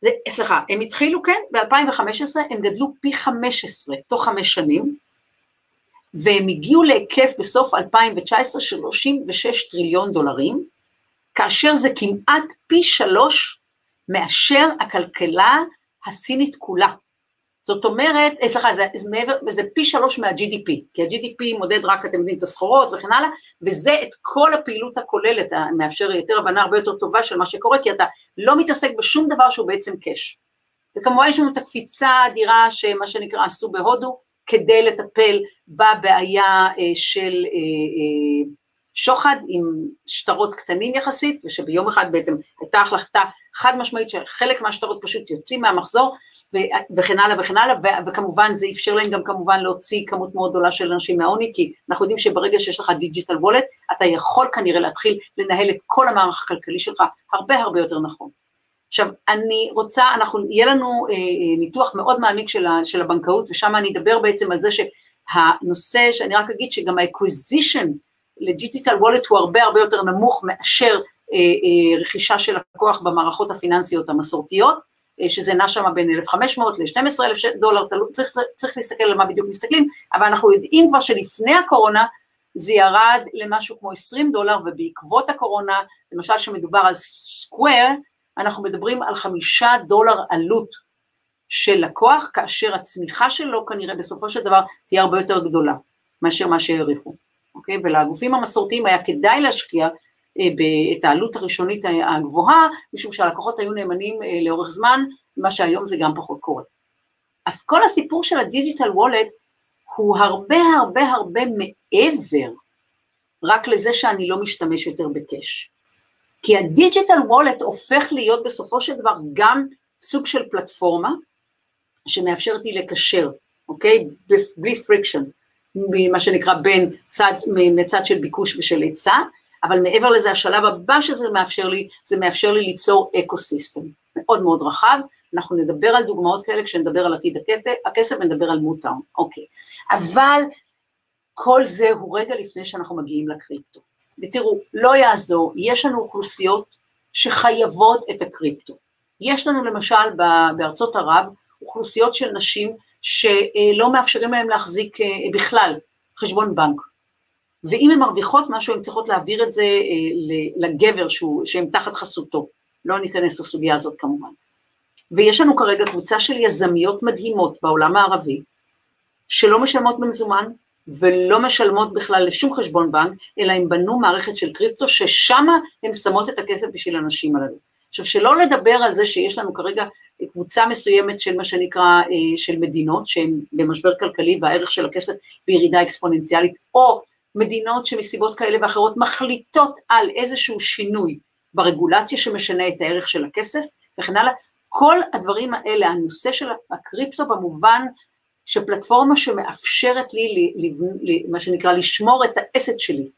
A: זה, סליחה, הם התחילו, כן, ב-2015 הם גדלו פי 15 תוך חמש שנים, והם הגיעו להיקף בסוף 2019 של 36 טריליון דולרים, כאשר זה כמעט פי שלוש מאשר הכלכלה הסינית כולה. זאת אומרת, אה, סליחה, זה, זה, זה פי שלוש מה-GDP, כי ה-GDP מודד רק, אתם יודעים, את הסחורות וכן הלאה, וזה את כל הפעילות הכוללת, מאפשר יותר הבנה הרבה יותר טובה של מה שקורה, כי אתה לא מתעסק בשום דבר שהוא בעצם קאש. וכמובן יש לנו את הקפיצה האדירה שמה שנקרא עשו בהודו, כדי לטפל בבעיה אה, של אה, שוחד עם שטרות קטנים יחסית, ושביום אחד בעצם הייתה החלטה חד משמעית שחלק מהשטרות פשוט יוצאים מהמחזור, וכן הלאה וכן הלאה, וכמובן זה אפשר להם גם כמובן להוציא כמות מאוד גדולה של אנשים מהעוני, כי אנחנו יודעים שברגע שיש לך דיג'יטל וולט, אתה יכול כנראה להתחיל לנהל את כל המערך הכלכלי שלך הרבה הרבה יותר נכון. עכשיו, אני רוצה, אנחנו, יהיה לנו אה, אה ניתוח מאוד מעמיק של, ה, של הבנקאות, ושם אני אדבר בעצם על זה שהנושא, שאני רק אגיד שגם ה-acquisition לדיגיטל וולט הוא הרבה הרבה יותר נמוך מאשר אה, אה, רכישה של לקוח במערכות הפיננסיות המסורתיות, אה, שזה נע שם בין 1,500 ל-12,000 דולר, צריך, צריך להסתכל על מה בדיוק מסתכלים, אבל אנחנו יודעים כבר שלפני הקורונה זה ירד למשהו כמו 20 דולר, ובעקבות הקורונה, למשל שמדובר על סקוויר, אנחנו מדברים על חמישה דולר עלות של לקוח, כאשר הצמיחה שלו כנראה בסופו של דבר תהיה הרבה יותר גדולה מאשר מה שהעריכו. אוקיי? ולגופים המסורתיים היה כדאי להשקיע אה, את העלות הראשונית הגבוהה, משום שהלקוחות היו נאמנים אה, לאורך זמן, מה שהיום זה גם פחות קורה. אז כל הסיפור של ה digital wallet הוא הרבה הרבה הרבה מעבר רק לזה שאני לא משתמש יותר ב cash. כי ה digital wallet הופך להיות בסופו של דבר גם סוג של פלטפורמה שמאפשרת לי לקשר, אוקיי? בלי friction. ממה שנקרא בין צד, מצד של ביקוש ושל היצע, אבל מעבר לזה השלב הבא שזה מאפשר לי, זה מאפשר לי ליצור ecosystem מאוד מאוד רחב, אנחנו נדבר על דוגמאות כאלה כשנדבר על עתיד הכסף ונדבר על מוטאון, אוקיי, אבל כל זה הוא רגע לפני שאנחנו מגיעים לקריפטו, ותראו, לא יעזור, יש לנו אוכלוסיות שחייבות את הקריפטו, יש לנו למשל בארצות ערב אוכלוסיות של נשים שלא מאפשרים להם להחזיק אה, בכלל חשבון בנק. ואם הן מרוויחות משהו, הן צריכות להעביר את זה אה, לגבר שהוא, שהם תחת חסותו. לא ניכנס לסוגיה הזאת כמובן. ויש לנו כרגע קבוצה של יזמיות מדהימות בעולם הערבי, שלא משלמות במזומן, ולא משלמות בכלל לשום חשבון בנק, אלא הם בנו מערכת של קריפטו, ששם הן שמות את הכסף בשביל הנשים הללו. עכשיו, שלא לדבר על זה שיש לנו כרגע קבוצה מסוימת של מה שנקרא, אה, של מדינות שהן במשבר כלכלי והערך של הכסף בירידה אקספוננציאלית, או מדינות שמסיבות כאלה ואחרות מחליטות על איזשהו שינוי ברגולציה שמשנה את הערך של הכסף וכן הלאה. כל הדברים האלה, הנושא של הקריפטו במובן שפלטפורמה שמאפשרת לי, מה שנקרא, לשמור את האסט שלי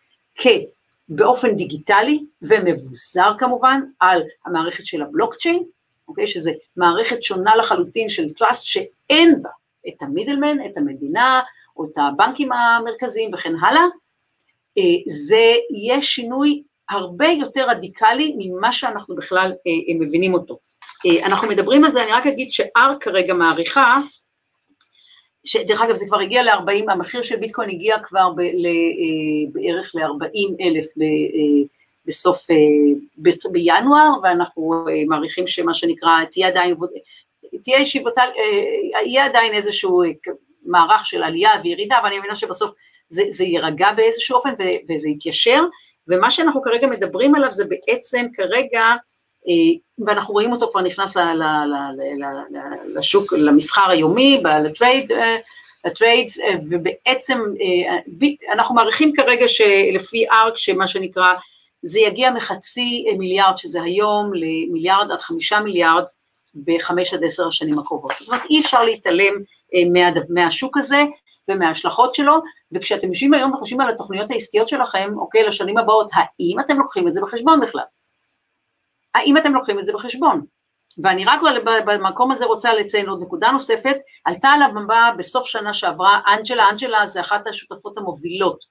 A: באופן דיגיטלי ומבוזר כמובן על המערכת של הבלוקצ'יין, אוקיי? שזה מערכת שונה לחלוטין של טראסט שאין בה את המידלמן, את המדינה או את הבנקים המרכזיים וכן הלאה, אה, זה יהיה שינוי הרבה יותר רדיקלי ממה שאנחנו בכלל אה, אה, מבינים אותו. אנחנו מדברים על זה, אני רק אגיד ש-R כרגע מעריכה, שדרך אגב זה כבר הגיע ל-40, המחיר של ביטקוין הגיע כבר ב, ל, בערך ל-40 אלף בסוף, בינואר, ואנחנו מעריכים שמה שנקרא, תהיה עדיין, תהיה ישיבותה, יהיה עדיין איזשהו מערך של עלייה וירידה, אבל אני מבינה שבסוף זה, זה יירגע באיזשהו אופן וזה יתיישר, ומה שאנחנו כרגע מדברים עליו זה בעצם כרגע, אה, ואנחנו רואים אותו כבר נכנס לשוק, למסחר היומי, ל trade, ל trades, אה, ובעצם אה, אנחנו מעריכים כרגע שלפי ארק, שמה שנקרא, זה יגיע מחצי מיליארד, שזה היום, למיליארד עד חמישה מיליארד בחמש עד עשר השנים הקרובות. זאת אומרת, אי אפשר להתעלם מה, מהשוק הזה, ומההשלכות שלו, וכשאתם יושבים היום וחושבים על התוכניות העסקיות שלכם, אוקיי, לשנים הבאות, האם אתם לוקחים את זה בחשבון בכלל? האם אתם לוקחים את זה בחשבון? ואני רק במקום הזה רוצה לציין עוד נקודה נוספת, עלתה על הבמה בסוף שנה שעברה אנג'לה, אנג'לה זה אחת השותפות המובילות אה,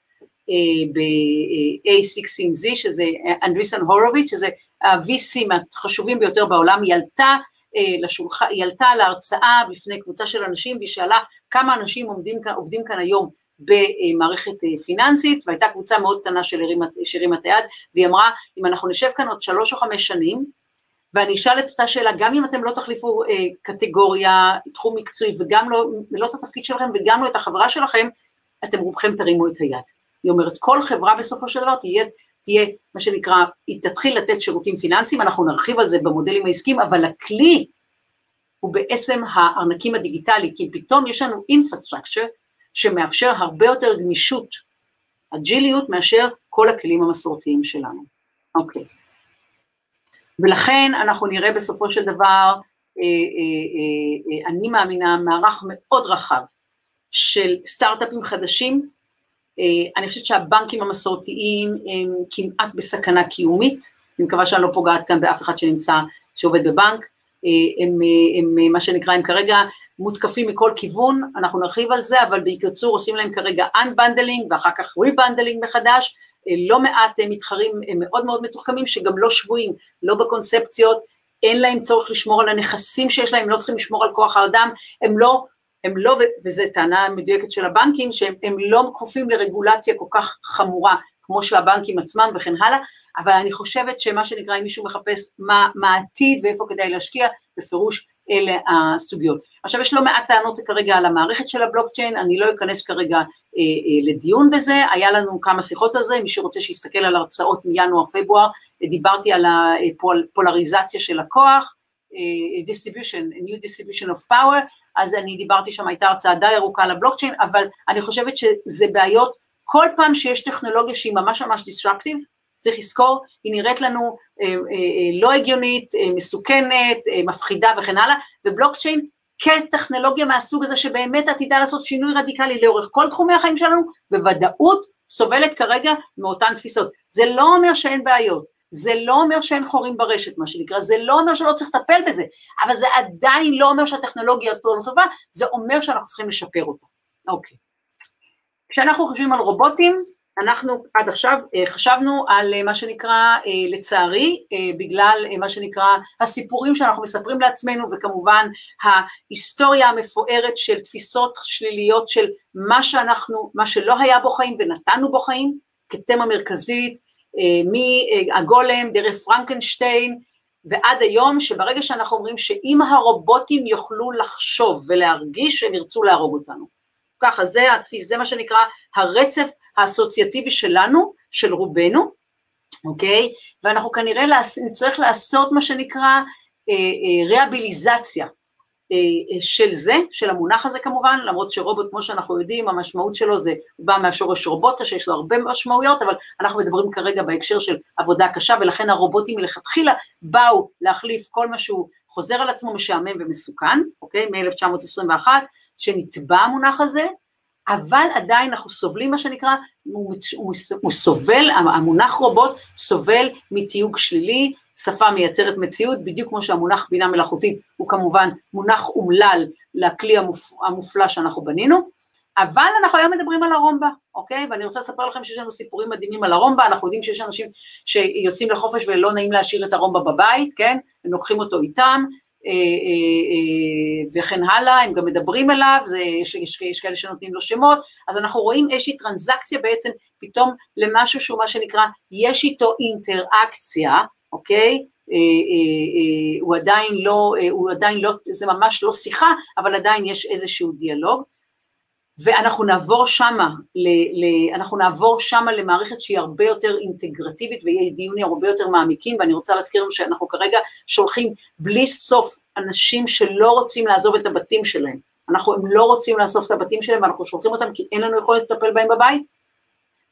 A: ב-A16Z, שזה אנדריסן הורוביץ', שזה ה-VC מהחשובים ביותר בעולם, היא עלתה אה, לשולחן, היא עלתה להרצאה בפני קבוצה של אנשים והיא שאלה כמה אנשים עומדים עובדים כאן היום במערכת אה, פיננסית, והייתה קבוצה מאוד קטנה של הרימה את היד, והיא אמרה, אם אנחנו נשב כאן עוד שלוש או חמש שנים, ואני אשאל את אותה שאלה, גם אם אתם לא תחליפו אה, קטגוריה, תחום מקצועי, וגם לא, לא את התפקיד שלכם וגם לא את החברה שלכם, אתם רובכם תרימו את היד. היא אומרת, כל חברה בסופו של דבר תהיה תהיה, מה שנקרא, היא תתחיל לתת שירותים פיננסיים, אנחנו נרחיב על זה במודלים העסקיים, אבל הכלי הוא בעצם הארנקים הדיגיטלי, כי פתאום יש לנו infrastructure שמאפשר הרבה יותר גמישות, אג'יליות, מאשר כל הכלים המסורתיים שלנו. אוקיי. ולכן אנחנו נראה בסופו של דבר, אה, אה, אה, אני מאמינה, מערך מאוד רחב של סטארט-אפים חדשים, אני חושבת שהבנקים המסורתיים הם כמעט בסכנה קיומית, אני מקווה שאני לא פוגעת כאן באף אחד שנמצא, שעובד בבנק, אה, הם, אה, הם מה שנקרא, הם כרגע מותקפים מכל כיוון, אנחנו נרחיב על זה, אבל בקיצור עושים להם כרגע unbundling ואחר כך rebundling מחדש, לא מעט מתחרים מאוד מאוד מתוחכמים שגם לא שבויים, לא בקונספציות, אין להם צורך לשמור על הנכסים שיש להם, הם לא צריכים לשמור על כוח האדם, הם לא הם לא, וזו טענה מדויקת של הבנקים, שהם לא כפופים לרגולציה כל כך חמורה כמו שהבנקים עצמם וכן הלאה, אבל אני חושבת שמה שנקרא, אם מישהו מחפש מה, מה העתיד ואיפה כדאי להשקיע, בפירוש אלה הסוגיות. עכשיו יש לא מעט טענות כרגע על המערכת של הבלוקצ'יין, אני לא אכנס כרגע אה, אה, לדיון בזה, היה לנו כמה שיחות על זה, מי שרוצה שיסתכל על הרצאות מינואר-פברואר, דיברתי על הפולריזציה של הכוח, אה, distribution, a new distribution of power, אז אני דיברתי שם, הייתה הרצאה די ארוכה על הבלוקצ'יין, אבל אני חושבת שזה בעיות, כל פעם שיש טכנולוגיה שהיא ממש ממש דיסטרקטיב, צריך לזכור, היא נראית לנו אה, אה, אה, לא הגיונית, אה, מסוכנת, אה, מפחידה וכן הלאה, ובלוקצ'יין כטכנולוגיה מהסוג הזה שבאמת עתידה לעשות שינוי רדיקלי לאורך כל תחומי החיים שלנו, בוודאות סובלת כרגע מאותן תפיסות. זה לא אומר שאין בעיות, זה לא אומר שאין חורים ברשת, מה שנקרא, זה לא אומר שלא צריך לטפל בזה, אבל זה עדיין לא אומר שהטכנולוגיה פה לא טובה, זה אומר שאנחנו צריכים לשפר אותה. אוקיי. כשאנחנו חושבים על רובוטים, אנחנו עד עכשיו אה, חשבנו על אה, מה שנקרא, אה, לצערי, בגלל מה שנקרא הסיפורים שאנחנו מספרים לעצמנו, וכמובן ההיסטוריה המפוארת של תפיסות שליליות של מה שאנחנו, מה שלא היה בו חיים ונתנו בו חיים, כתמה מרכזית, מהגולם דרך פרנקנשטיין, ועד היום שברגע שאנחנו אומרים שאם הרובוטים יוכלו לחשוב ולהרגיש, הם ירצו להרוג אותנו. ככה, זה, זה מה שנקרא הרצף האסוציאטיבי שלנו, של רובנו, אוקיי? ואנחנו כנראה נצטרך לעשות מה שנקרא אה, אה, ריאביליזציה אה, של זה, של המונח הזה כמובן, למרות שרובוט, כמו שאנחנו יודעים, המשמעות שלו זה, הוא בא מהשורש רובוטה, שיש לו הרבה משמעויות, אבל אנחנו מדברים כרגע בהקשר של עבודה קשה, ולכן הרובוטים מלכתחילה באו להחליף כל מה שהוא חוזר על עצמו משעמם ומסוכן, אוקיי? מ-1921, שנתבע המונח הזה, אבל עדיין אנחנו סובלים מה שנקרא, הוא, הוא, הוא סובל, המונח רובוט סובל מתיוג שלילי, שפה מייצרת מציאות, בדיוק כמו שהמונח בינה מלאכותית הוא כמובן מונח אומלל לכלי המופ, המופלא שאנחנו בנינו, אבל אנחנו היום מדברים על הרומבה, אוקיי? ואני רוצה לספר לכם שיש לנו סיפורים מדהימים על הרומבה, אנחנו יודעים שיש אנשים שיוצאים לחופש ולא נעים להשאיר את הרומבה בבית, כן? הם לוקחים אותו איתם, אה, אה, אה, וכן הלאה, הם גם מדברים אליו, זה, יש, יש, יש כאלה שנותנים לו שמות, אז אנחנו רואים איזושהי טרנזקציה בעצם פתאום למשהו שהוא מה שנקרא, יש איתו אינטראקציה, אוקיי? הוא עדיין לא, הוא עדיין לא, זה ממש לא שיחה, אבל עדיין יש איזשהו דיאלוג. ואנחנו נעבור שמה, ל, ל, אנחנו נעבור שמה למערכת שהיא הרבה יותר אינטגרטיבית ויהיה דיונים הרבה יותר מעמיקים, ואני רוצה להזכיר לנו שאנחנו כרגע שולחים בלי סוף אנשים שלא רוצים לעזוב את הבתים שלהם. אנחנו, הם לא רוצים לאסוף את הבתים שלהם ואנחנו שולחים אותם כי אין לנו יכולת לטפל בהם בבית,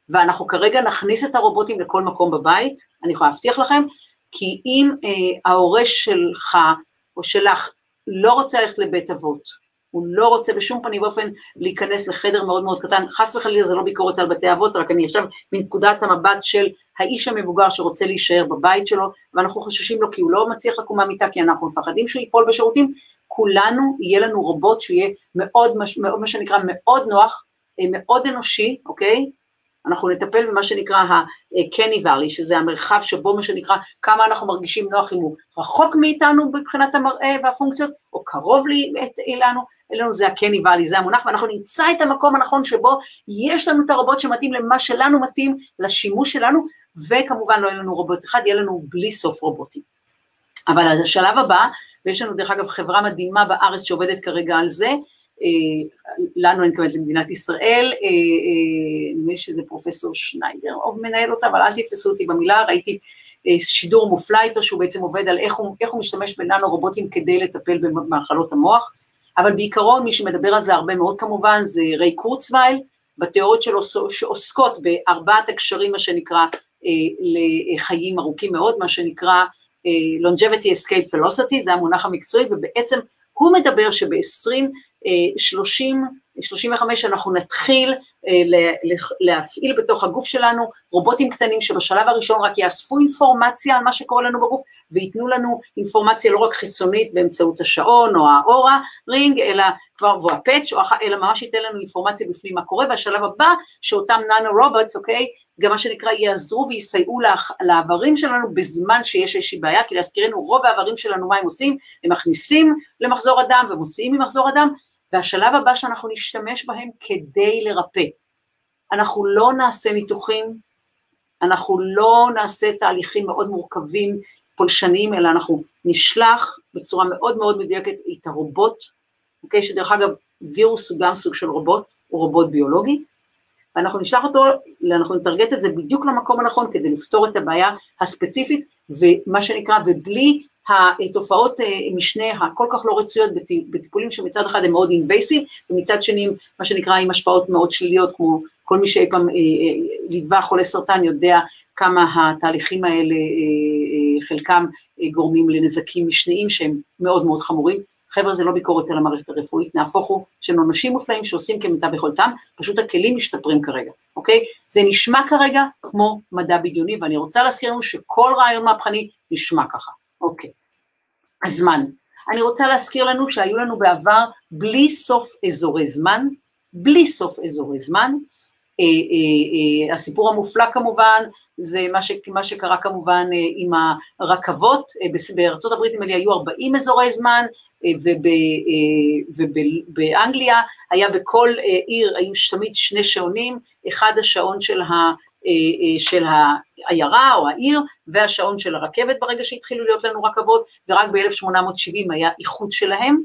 A: ואנחנו כרגע נכניס את הרובוטים לכל מקום בבית, אני יכולה להבטיח לכם, כי אם אה, ההורה שלך או שלך לא רוצה ללכת לבית אבות, הוא לא רוצה בשום פנים ואופן להיכנס לחדר מאוד מאוד קטן, חס וחלילה זה לא ביקורת על בתי אבות, רק אני עכשיו מנקודת המבט של האיש המבוגר שרוצה להישאר בבית שלו, ואנחנו חוששים לו כי הוא לא מצליח לקום מהמיטה, כי אנחנו מפחדים שהוא ייפול בשירותים, כולנו, יהיה לנו רובוט שיהיה מאוד, מה שנקרא מאוד נוח, אה, מאוד אנושי, אוקיי? אנחנו נטפל במה שנקרא ה-Kenny Valley, שזה המרחב שבו מה שנקרא כמה אנחנו מרגישים נוח אם הוא רחוק מאיתנו מבחינת המראה והפונקציות, או קרוב אלינו, אלינו זה ה-Kenny Valley, זה המונח, ואנחנו נמצא את המקום הנכון שבו יש לנו את הרובוט שמתאים למה שלנו מתאים, לשימוש שלנו, וכמובן לא יהיה לנו רובוט אחד, יהיה לנו בלי סוף רובוטים. אבל השלב הבא, ויש לנו דרך אגב חברה מדהימה בארץ שעובדת כרגע על זה, לנו אני מתכוונת למדינת ישראל, אה, אה, נדמה לי שזה פרופסור שניידר, מנהל אותה, אבל אל תתפסו אותי במילה, ראיתי שידור מופלא איתו, שהוא בעצם עובד על איך הוא, איך הוא משתמש בננו רובוטים כדי לטפל במחלות המוח, אבל בעיקרון מי שמדבר על זה הרבה מאוד כמובן זה ריי קורצווייל, בתיאוריות שלו שעוסקות בארבעת הקשרים, מה שנקרא, לחיים ארוכים מאוד, מה שנקרא longevity escape velocity, זה המונח המקצועי, ובעצם הוא מדבר שב-20 30, 35 אנחנו נתחיל אה, להפעיל בתוך הגוף שלנו רובוטים קטנים שבשלב הראשון רק יאספו אינפורמציה על מה שקורה לנו בגוף וייתנו לנו אינפורמציה לא רק חיצונית באמצעות השעון או האורה רינג, אלא כבר, או הפאץ', אלא ממש ייתן לנו אינפורמציה בפנים מה קורה, והשלב הבא שאותם ננו רובוטס, אוקיי, גם מה שנקרא יעזרו ויסייעו לאיברים שלנו בזמן שיש איזושהי בעיה, כי להזכירנו רוב האיברים שלנו מה הם עושים? הם מכניסים למחזור הדם ומוציאים ממחזור הדם, והשלב הבא שאנחנו נשתמש בהם כדי לרפא. אנחנו לא נעשה ניתוחים, אנחנו לא נעשה תהליכים מאוד מורכבים, פולשניים, אלא אנחנו נשלח בצורה מאוד מאוד מדויקת את הרובוט, אוקיי, שדרך אגב וירוס הוא גם סוג של רובוט, הוא רובוט ביולוגי, ואנחנו נשלח אותו, אנחנו נטרגט את זה בדיוק למקום הנכון כדי לפתור את הבעיה הספציפית, ומה שנקרא, ובלי התופעות אה, משנה הכל כך לא רצויות בטיפולים שמצד אחד הם מאוד אינבייסיב, ומצד שני מה שנקרא עם השפעות מאוד שליליות, כמו כל מי שאי פעם אה, אה, ליווה חולה סרטן יודע כמה התהליכים האלה, חלקם גורמים לנזקים משניים שהם מאוד מאוד חמורים. חבר'ה, זה לא ביקורת על המערכת הרפואית, נהפוך הוא, שהם אנשים מופלאים שעושים כמיטב יכולתם, פשוט הכלים משתפרים כרגע, אוקיי? זה נשמע כרגע כמו מדע בדיוני, ואני רוצה להזכיר לנו שכל רעיון מהפכני נשמע ככה, אוקיי. הזמן. אני רוצה להזכיר לנו שהיו לנו בעבר בלי סוף אזורי זמן, בלי סוף אזורי זמן. אה, אה, אה, הסיפור המופלא כמובן, זה מה, ש, מה שקרה כמובן עם הרכבות, בארצות הברית נדמה לי היו 40 אזורי זמן, ובאנגליה היה בכל עיר, היו תמיד שני שעונים, אחד השעון של של העיירה או העיר, והשעון של הרכבת ברגע שהתחילו להיות לנו רכבות, ורק ב-1870 היה איחוד שלהם,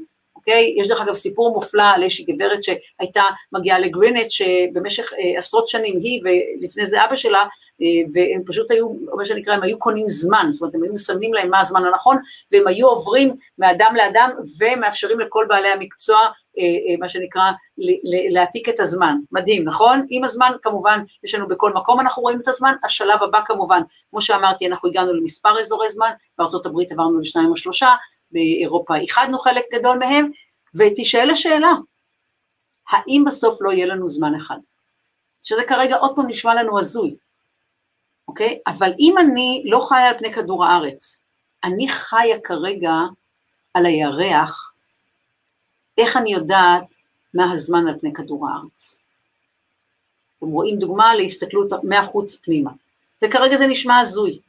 A: אוקיי? יש דרך אגב סיפור מופלא על איזושהי גברת שהייתה מגיעה לגרינץ' שבמשך אה, עשרות שנים היא ולפני זה אבא שלה, אה, והם פשוט היו, מה שנקרא, הם היו קונים זמן, זאת אומרת הם היו מסמנים להם מה הזמן הנכון, והם היו עוברים מאדם לאדם ומאפשרים לכל בעלי המקצוע אה, אה, מה שנקרא, להעתיק את הזמן. מדהים, נכון? עם הזמן, כמובן, יש לנו בכל מקום, אנחנו רואים את הזמן. השלב הבא, כמובן, כמו שאמרתי, אנחנו הגענו למספר אזורי זמן, בארצות הברית עברנו לשניים או שלושה, באירופה איחדנו חלק גדול מהם, ותישאל השאלה, האם בסוף לא יהיה לנו זמן אחד? שזה כרגע עוד פעם נשמע לנו הזוי, אוקיי? אבל אם אני לא חיה על פני כדור הארץ, אני חיה כרגע על הירח, איך אני יודעת מה הזמן על פני כדור הארץ? אתם רואים דוגמה להסתכלות מהחוץ פנימה, וכרגע זה נשמע הזוי.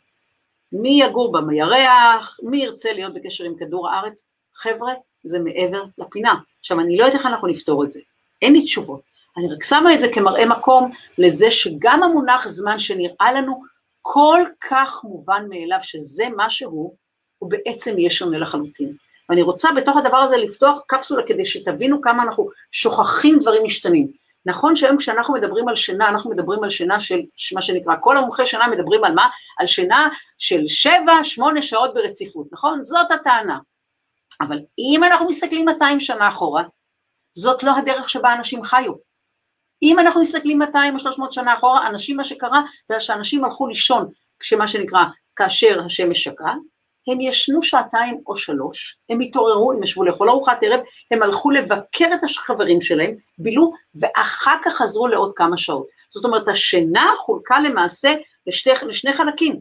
A: מי יגור בים הירח, מי ירצה להיות בקשר עם כדור הארץ, חבר'ה, זה מעבר לפינה. עכשיו, אני לא יודעת איך אנחנו נפתור את זה, אין לי תשובות. אני רק שמה את זה כמראה מקום לזה שגם המונח זמן שנראה לנו כל כך מובן מאליו שזה מה שהוא, הוא בעצם יהיה שונה לחלוטין. ואני רוצה בתוך הדבר הזה לפתוח קפסולה כדי שתבינו כמה אנחנו שוכחים דברים משתנים. נכון שהיום כשאנחנו מדברים על שינה, אנחנו מדברים על שינה של מה שנקרא, כל המומחי שינה מדברים על מה? על שינה של שבע, שמונה שעות ברציפות, נכון? זאת הטענה. אבל אם אנחנו מסתכלים 200 שנה אחורה, זאת לא הדרך שבה אנשים חיו. אם אנחנו מסתכלים 200 או 300 שנה אחורה, אנשים, מה שקרה זה שאנשים הלכו לישון, כשמה שנקרא, כאשר השמש שקעה, הם ישנו שעתיים או שלוש, הם התעוררו, הם ישבו לאכול ארוחת ערב, הם הלכו לבקר את החברים שלהם, בילו, ואחר כך חזרו לעוד כמה שעות. זאת אומרת, השינה חולקה למעשה לשתי, לשני חלקים.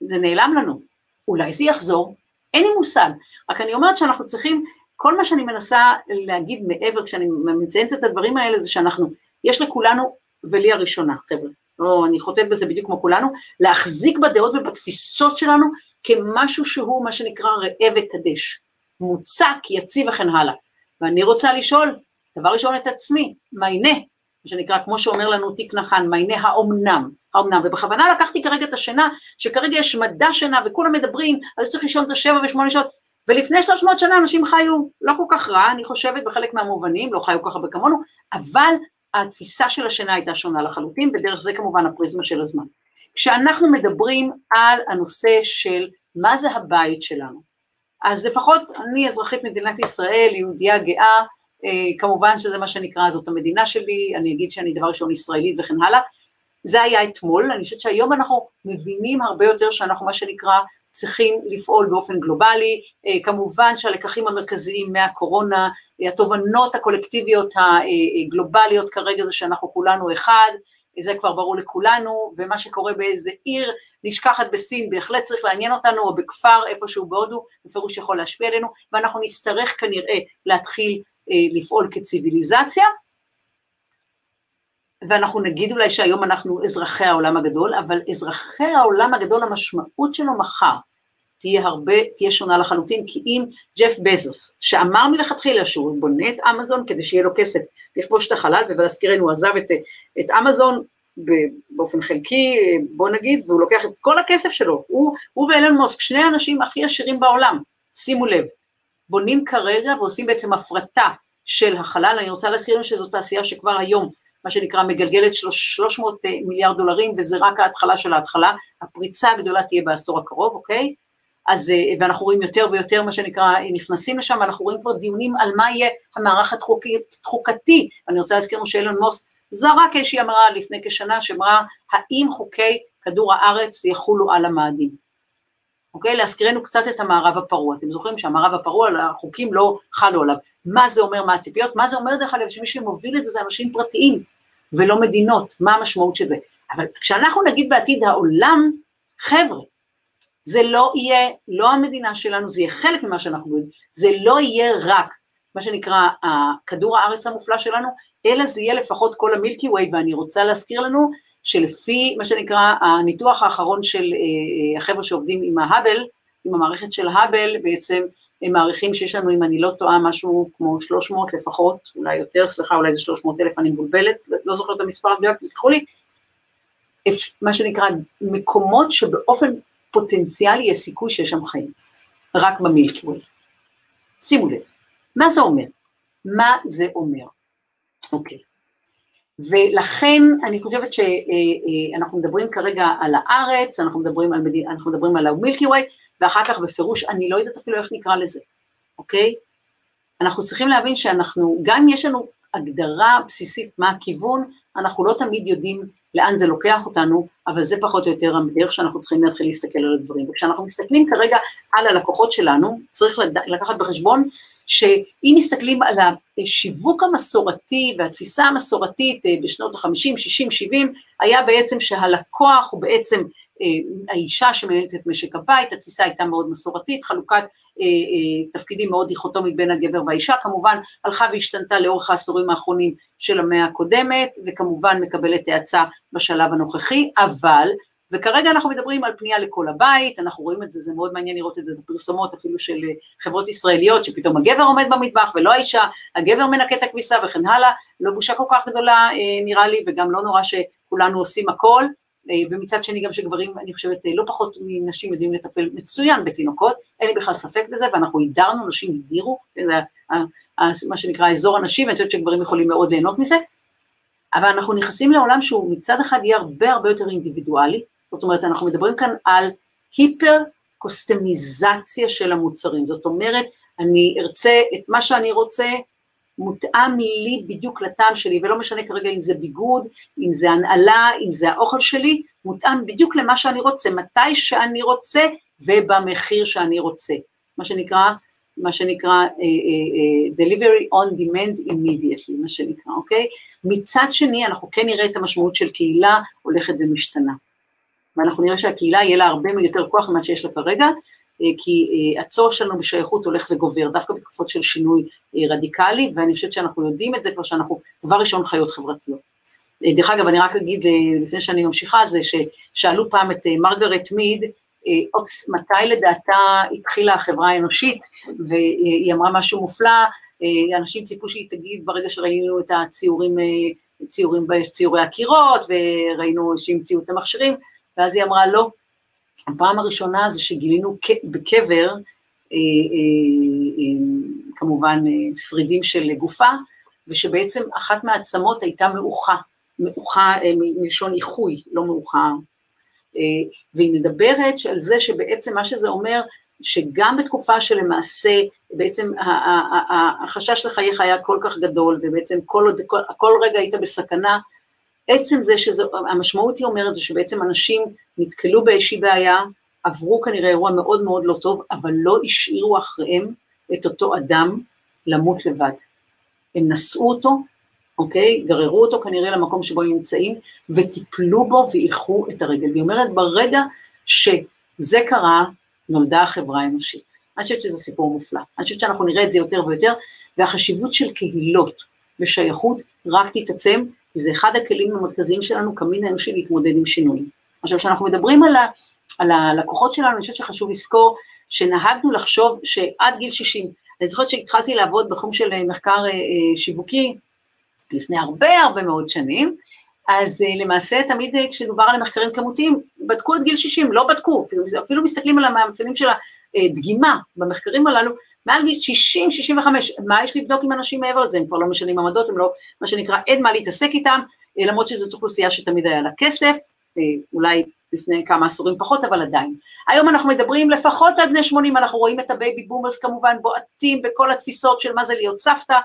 A: זה נעלם לנו. אולי זה יחזור, אין לי מושג. רק אני אומרת שאנחנו צריכים, כל מה שאני מנסה להגיד מעבר, כשאני מציינת את הדברים האלה, זה שאנחנו, יש לכולנו, ולי הראשונה, חבר'ה, לא, אני חוטאת בזה בדיוק כמו כולנו, להחזיק בדעות ובתפיסות שלנו כמשהו שהוא מה שנקרא ראה וקדש, מוצק, יציב וכן הלאה. ואני רוצה לשאול, דבר ראשון את עצמי, מה הנה, מה שנקרא, כמו שאומר לנו תיק נחן, מה הנה האומנם, האומנם, ובכוונה לקחתי כרגע את השינה, שכרגע יש מדע שינה וכולם מדברים, אז צריך לישון את השבע ושמונה שעות, ולפני 300 שנה אנשים חיו לא כל כך רע, אני חושבת, בחלק מהמובנים, לא חיו ככה בכמונו, אבל התפיסה של השינה הייתה שונה לחלוטין, ודרך זה כמובן הפריזמה של הזמן. כשאנחנו מדברים על הנושא של מה זה הבית שלנו, אז לפחות אני אזרחית מדינת ישראל, יהודייה גאה, אה, כמובן שזה מה שנקרא, זאת המדינה שלי, אני אגיד שאני דבר ראשון ישראלית וכן הלאה, זה היה אתמול, אני חושבת שהיום אנחנו מבינים הרבה יותר שאנחנו מה שנקרא צריכים לפעול באופן גלובלי, אה, כמובן שהלקחים המרכזיים מהקורונה, אה, התובנות הקולקטיביות הגלובליות כרגע זה שאנחנו כולנו אחד, זה כבר ברור לכולנו, ומה שקורה באיזה עיר נשכחת בסין בהחלט צריך לעניין אותנו, או בכפר איפשהו בהודו, בפירוש יכול להשפיע עלינו, ואנחנו נצטרך כנראה להתחיל אה, לפעול כציוויליזציה, ואנחנו נגיד אולי שהיום אנחנו אזרחי העולם הגדול, אבל אזרחי העולם הגדול, המשמעות שלו מחר תהיה הרבה, תהיה שונה לחלוטין, כי אם ג'ף בזוס, שאמר מלכתחילה שהוא בונה את אמזון כדי שיהיה לו כסף לכבוש את החלל, ולהזכירנו הוא עזב את, את אמזון באופן חלקי, בוא נגיד, והוא לוקח את כל הכסף שלו, הוא, הוא ואלן מוסק, שני האנשים הכי עשירים בעולם, שימו לב, בונים כרגע ועושים בעצם הפרטה של החלל, אני רוצה להזכיר שזו תעשייה שכבר היום מה שנקרא מגלגלת 300 אה, מיליארד דולרים, וזה רק ההתחלה של ההתחלה, הפריצה הגדולה תהיה בעשור הקרוב, אוקיי? אז, אה, ואנחנו רואים יותר ויותר מה שנקרא נכנסים לשם, ואנחנו רואים כבר דיונים על מה יהיה המערך התחוקתי, אני רוצה להזכיר לנו שאילון מוס זרק איזושהי אמרה לפני כשנה, שאמרה האם חוקי כדור הארץ יחולו על המאדים. אוקיי? להזכירנו קצת את המערב הפרוע. אתם זוכרים שהמערב הפרוע, החוקים לא חלו עליו. מה זה אומר, מה הציפיות? מה זה אומר, דרך אגב, שמי שמוביל את זה זה אנשים פרטיים, ולא מדינות. מה המשמעות של זה? אבל כשאנחנו נגיד בעתיד העולם, חבר'ה, זה לא יהיה, לא המדינה שלנו, זה יהיה חלק ממה שאנחנו יודעים, זה לא יהיה רק מה שנקרא כדור הארץ המופלא שלנו, אלא זה יהיה לפחות כל המילקי ווי, ואני רוצה להזכיר לנו שלפי מה שנקרא הניתוח האחרון של אה, אה, החבר'ה שעובדים עם ההאבל, עם המערכת של ההאבל, בעצם הם מעריכים שיש לנו, אם אני לא טועה, משהו כמו 300 לפחות, אולי יותר, סליחה, אולי זה 300 אלף, אני מבולבלת, לא זוכרת את המספר המדויק, תסלחו לי, מה שנקרא מקומות שבאופן פוטנציאלי יש סיכוי שיש שם חיים, רק במילקי ווי. שימו לב, מה זה אומר? מה זה אומר? אוקיי. ולכן אני חושבת שאנחנו מדברים כרגע על הארץ, אנחנו מדברים על, אנחנו מדברים על המילקי ווי, ואחר כך בפירוש, אני לא יודעת אפילו איך נקרא לזה, אוקיי? אנחנו צריכים להבין שאנחנו, גם יש לנו הגדרה בסיסית מה הכיוון, אנחנו לא תמיד יודעים לאן זה לוקח אותנו, אבל זה פחות או יותר הדרך שאנחנו צריכים להתחיל להסתכל על הדברים. וכשאנחנו מסתכלים כרגע על הלקוחות שלנו, צריך לקחת בחשבון שאם מסתכלים על השיווק המסורתי והתפיסה המסורתית אה, בשנות ה-50, 60, 70, היה בעצם שהלקוח הוא בעצם אה, האישה שמנהלת את משק הבית, התפיסה הייתה מאוד מסורתית, חלוקת אה, תפקידים מאוד דיכוטומית בין הגבר והאישה, כמובן הלכה והשתנתה לאורך העשורים האחרונים של המאה הקודמת, וכמובן מקבלת האצה בשלב הנוכחי, אבל וכרגע אנחנו מדברים על פנייה לכל הבית, אנחנו רואים את זה, זה מאוד מעניין לראות את זה, זה פרסומות אפילו של אה, חברות ישראליות, שפתאום הגבר עומד במטבח ולא האישה, הגבר מנקה את הכביסה וכן הלאה, לא בושה כל כך גדולה אה, נראה לי, וגם לא נורא שכולנו עושים הכל, אה, ומצד שני גם שגברים, אני חושבת, לא פחות מנשים יודעים לטפל מצוין בתינוקות, אין לי בכלל ספק בזה, ואנחנו הדרנו, נשים הדירו, זה מה שנקרא אזור הנשים, ואני חושבת שגברים יכולים מאוד ליהנות מזה, אבל אנחנו נכנסים לעולם שהוא מצד אחד יהיה הרבה הרבה יותר אינדיבידואלי, זאת אומרת, אנחנו מדברים כאן על היפר קוסטמיזציה של המוצרים, זאת אומרת, אני ארצה את מה שאני רוצה, מותאם לי בדיוק לטעם שלי, ולא משנה כרגע אם זה ביגוד, אם זה הנעלה, אם זה האוכל שלי, מותאם בדיוק למה שאני רוצה, מתי שאני רוצה ובמחיר שאני רוצה, מה שנקרא, מה שנקרא uh, uh, uh, delivery on demand immediately, מה שנקרא, אוקיי? מצד שני, אנחנו כן נראה את המשמעות של קהילה הולכת ומשתנה. ואנחנו נראה שהקהילה יהיה לה הרבה יותר כוח ממה שיש לה כרגע, אה, כי אה, הצורך שלנו בשייכות הולך וגובר, דווקא בתקופות של שינוי אה, רדיקלי, ואני חושבת שאנחנו יודעים את זה כבר שאנחנו, דבר ראשון, חיות חברתיות. דרך אגב, אני רק אגיד, לפני שאני ממשיכה, זה ששאלו פעם את מרגרט מיד, אופס, מתי לדעתה התחילה החברה האנושית, והיא אמרה משהו מופלא, אנשים ציפו שהיא תגיד ברגע שראינו את הציורים, ציורים, ציורי הקירות, וראינו שהמציאו את המכשירים, ואז היא אמרה, לא, הפעם הראשונה זה שגילינו בקבר, אה, אה, אה, כמובן שרידים של גופה, ושבעצם אחת מהעצמות הייתה מעוכה, מעוכה מלשון איחוי, לא מעוכה, והיא מדברת על זה שבעצם מה שזה אומר, שגם בתקופה שלמעשה בעצם החשש לחייך היה כל כך גדול, ובעצם כל, כל, כל רגע היית בסכנה, עצם זה שהמשמעות היא אומרת זה שבעצם אנשים נתקלו באיזושהי בעיה, עברו כנראה אירוע מאוד מאוד לא טוב, אבל לא השאירו אחריהם את אותו אדם למות לבד. הם נשאו אותו, אוקיי? גררו אותו כנראה למקום שבו הם נמצאים, וטיפלו בו ואיחו את הרגל. והיא אומרת, ברגע שזה קרה, נולדה החברה האנושית. אני חושבת שזה סיפור מופלא. אני חושבת שאנחנו נראה את זה יותר ויותר, והחשיבות של קהילות ושייכות רק תתעצם, כי זה אחד הכלים המרכזיים שלנו כמין האנושי להתמודד עם שינויים. עכשיו, כשאנחנו מדברים על, ה, על הלקוחות שלנו, אני חושבת שחשוב לזכור שנהגנו לחשוב שעד גיל 60, אני זוכרת שהתחלתי לעבוד בתחום של מחקר אה, אה, שיווקי לפני הרבה הרבה מאוד שנים, אז אה, למעשה תמיד כשדובר על מחקרים כמותיים, בדקו את גיל 60, לא בדקו, אפילו, אפילו מסתכלים על המאפיינים של הדגימה במחקרים הללו, מעל גיל 60, 65, מה יש לבדוק עם אנשים מעבר לזה, הם כבר לא משנים עמדות, הם לא, מה שנקרא, אין מה להתעסק איתם, אה, למרות שזאת אוכלוסייה שתמיד היה לה כסף, אה, אולי לפני כמה עשורים פחות, אבל עדיין. היום אנחנו מדברים לפחות על בני 80, אנחנו רואים את ה baby boomers כמובן בועטים בכל התפיסות של מה זה להיות סבתא,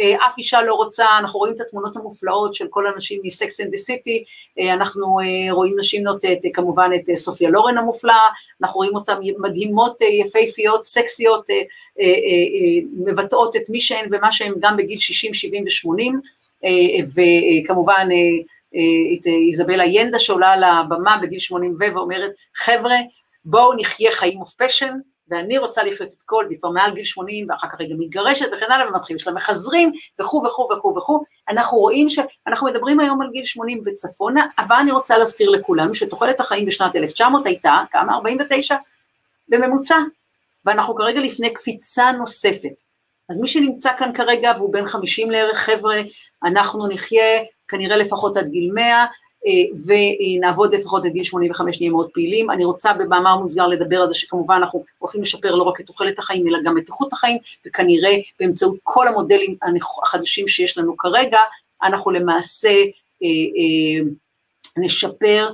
A: אף אישה לא רוצה, אנחנו רואים את התמונות המופלאות של כל הנשים מ Sex and the City, אנחנו אה, רואים נשים נוטט כמובן את אה, סופיה לורן המופלאה, אנחנו רואים אותן מדהימות, יפהפיות, סקסיות, מבטאות את מי שהן ומה שהן גם בגיל 60, 70 ו-80, וכמובן את איזבל איינדה שעולה על הבמה בגיל 80 ואומרת, חבר'ה, בואו נחיה חיים of passion, ואני רוצה לחיות את כל, והיא כבר מעל גיל 80, ואחר כך היא גם מתגרשת וכן הלאה, ומתחילים, יש לה מחזרים, וכו' וכו' וכו' וכו'. אנחנו רואים שאנחנו מדברים היום על גיל 80 וצפונה, אבל אני רוצה להזכיר לכולנו שתוחלת החיים בשנת 1900 הייתה, כמה? 49? בממוצע. ואנחנו כרגע לפני קפיצה נוספת. אז מי שנמצא כאן כרגע והוא בן 50 לערך, חבר'ה, אנחנו נחיה כנראה לפחות עד גיל 100, אה, ונעבוד לפחות עד גיל 85, נהיה מאוד פעילים. אני רוצה במאמר מוסגר לדבר על זה שכמובן אנחנו הולכים לשפר לא רק את תוחלת החיים, אלא גם את איכות החיים, וכנראה באמצעות כל המודלים החדשים שיש לנו כרגע, אנחנו למעשה אה, אה, נשפר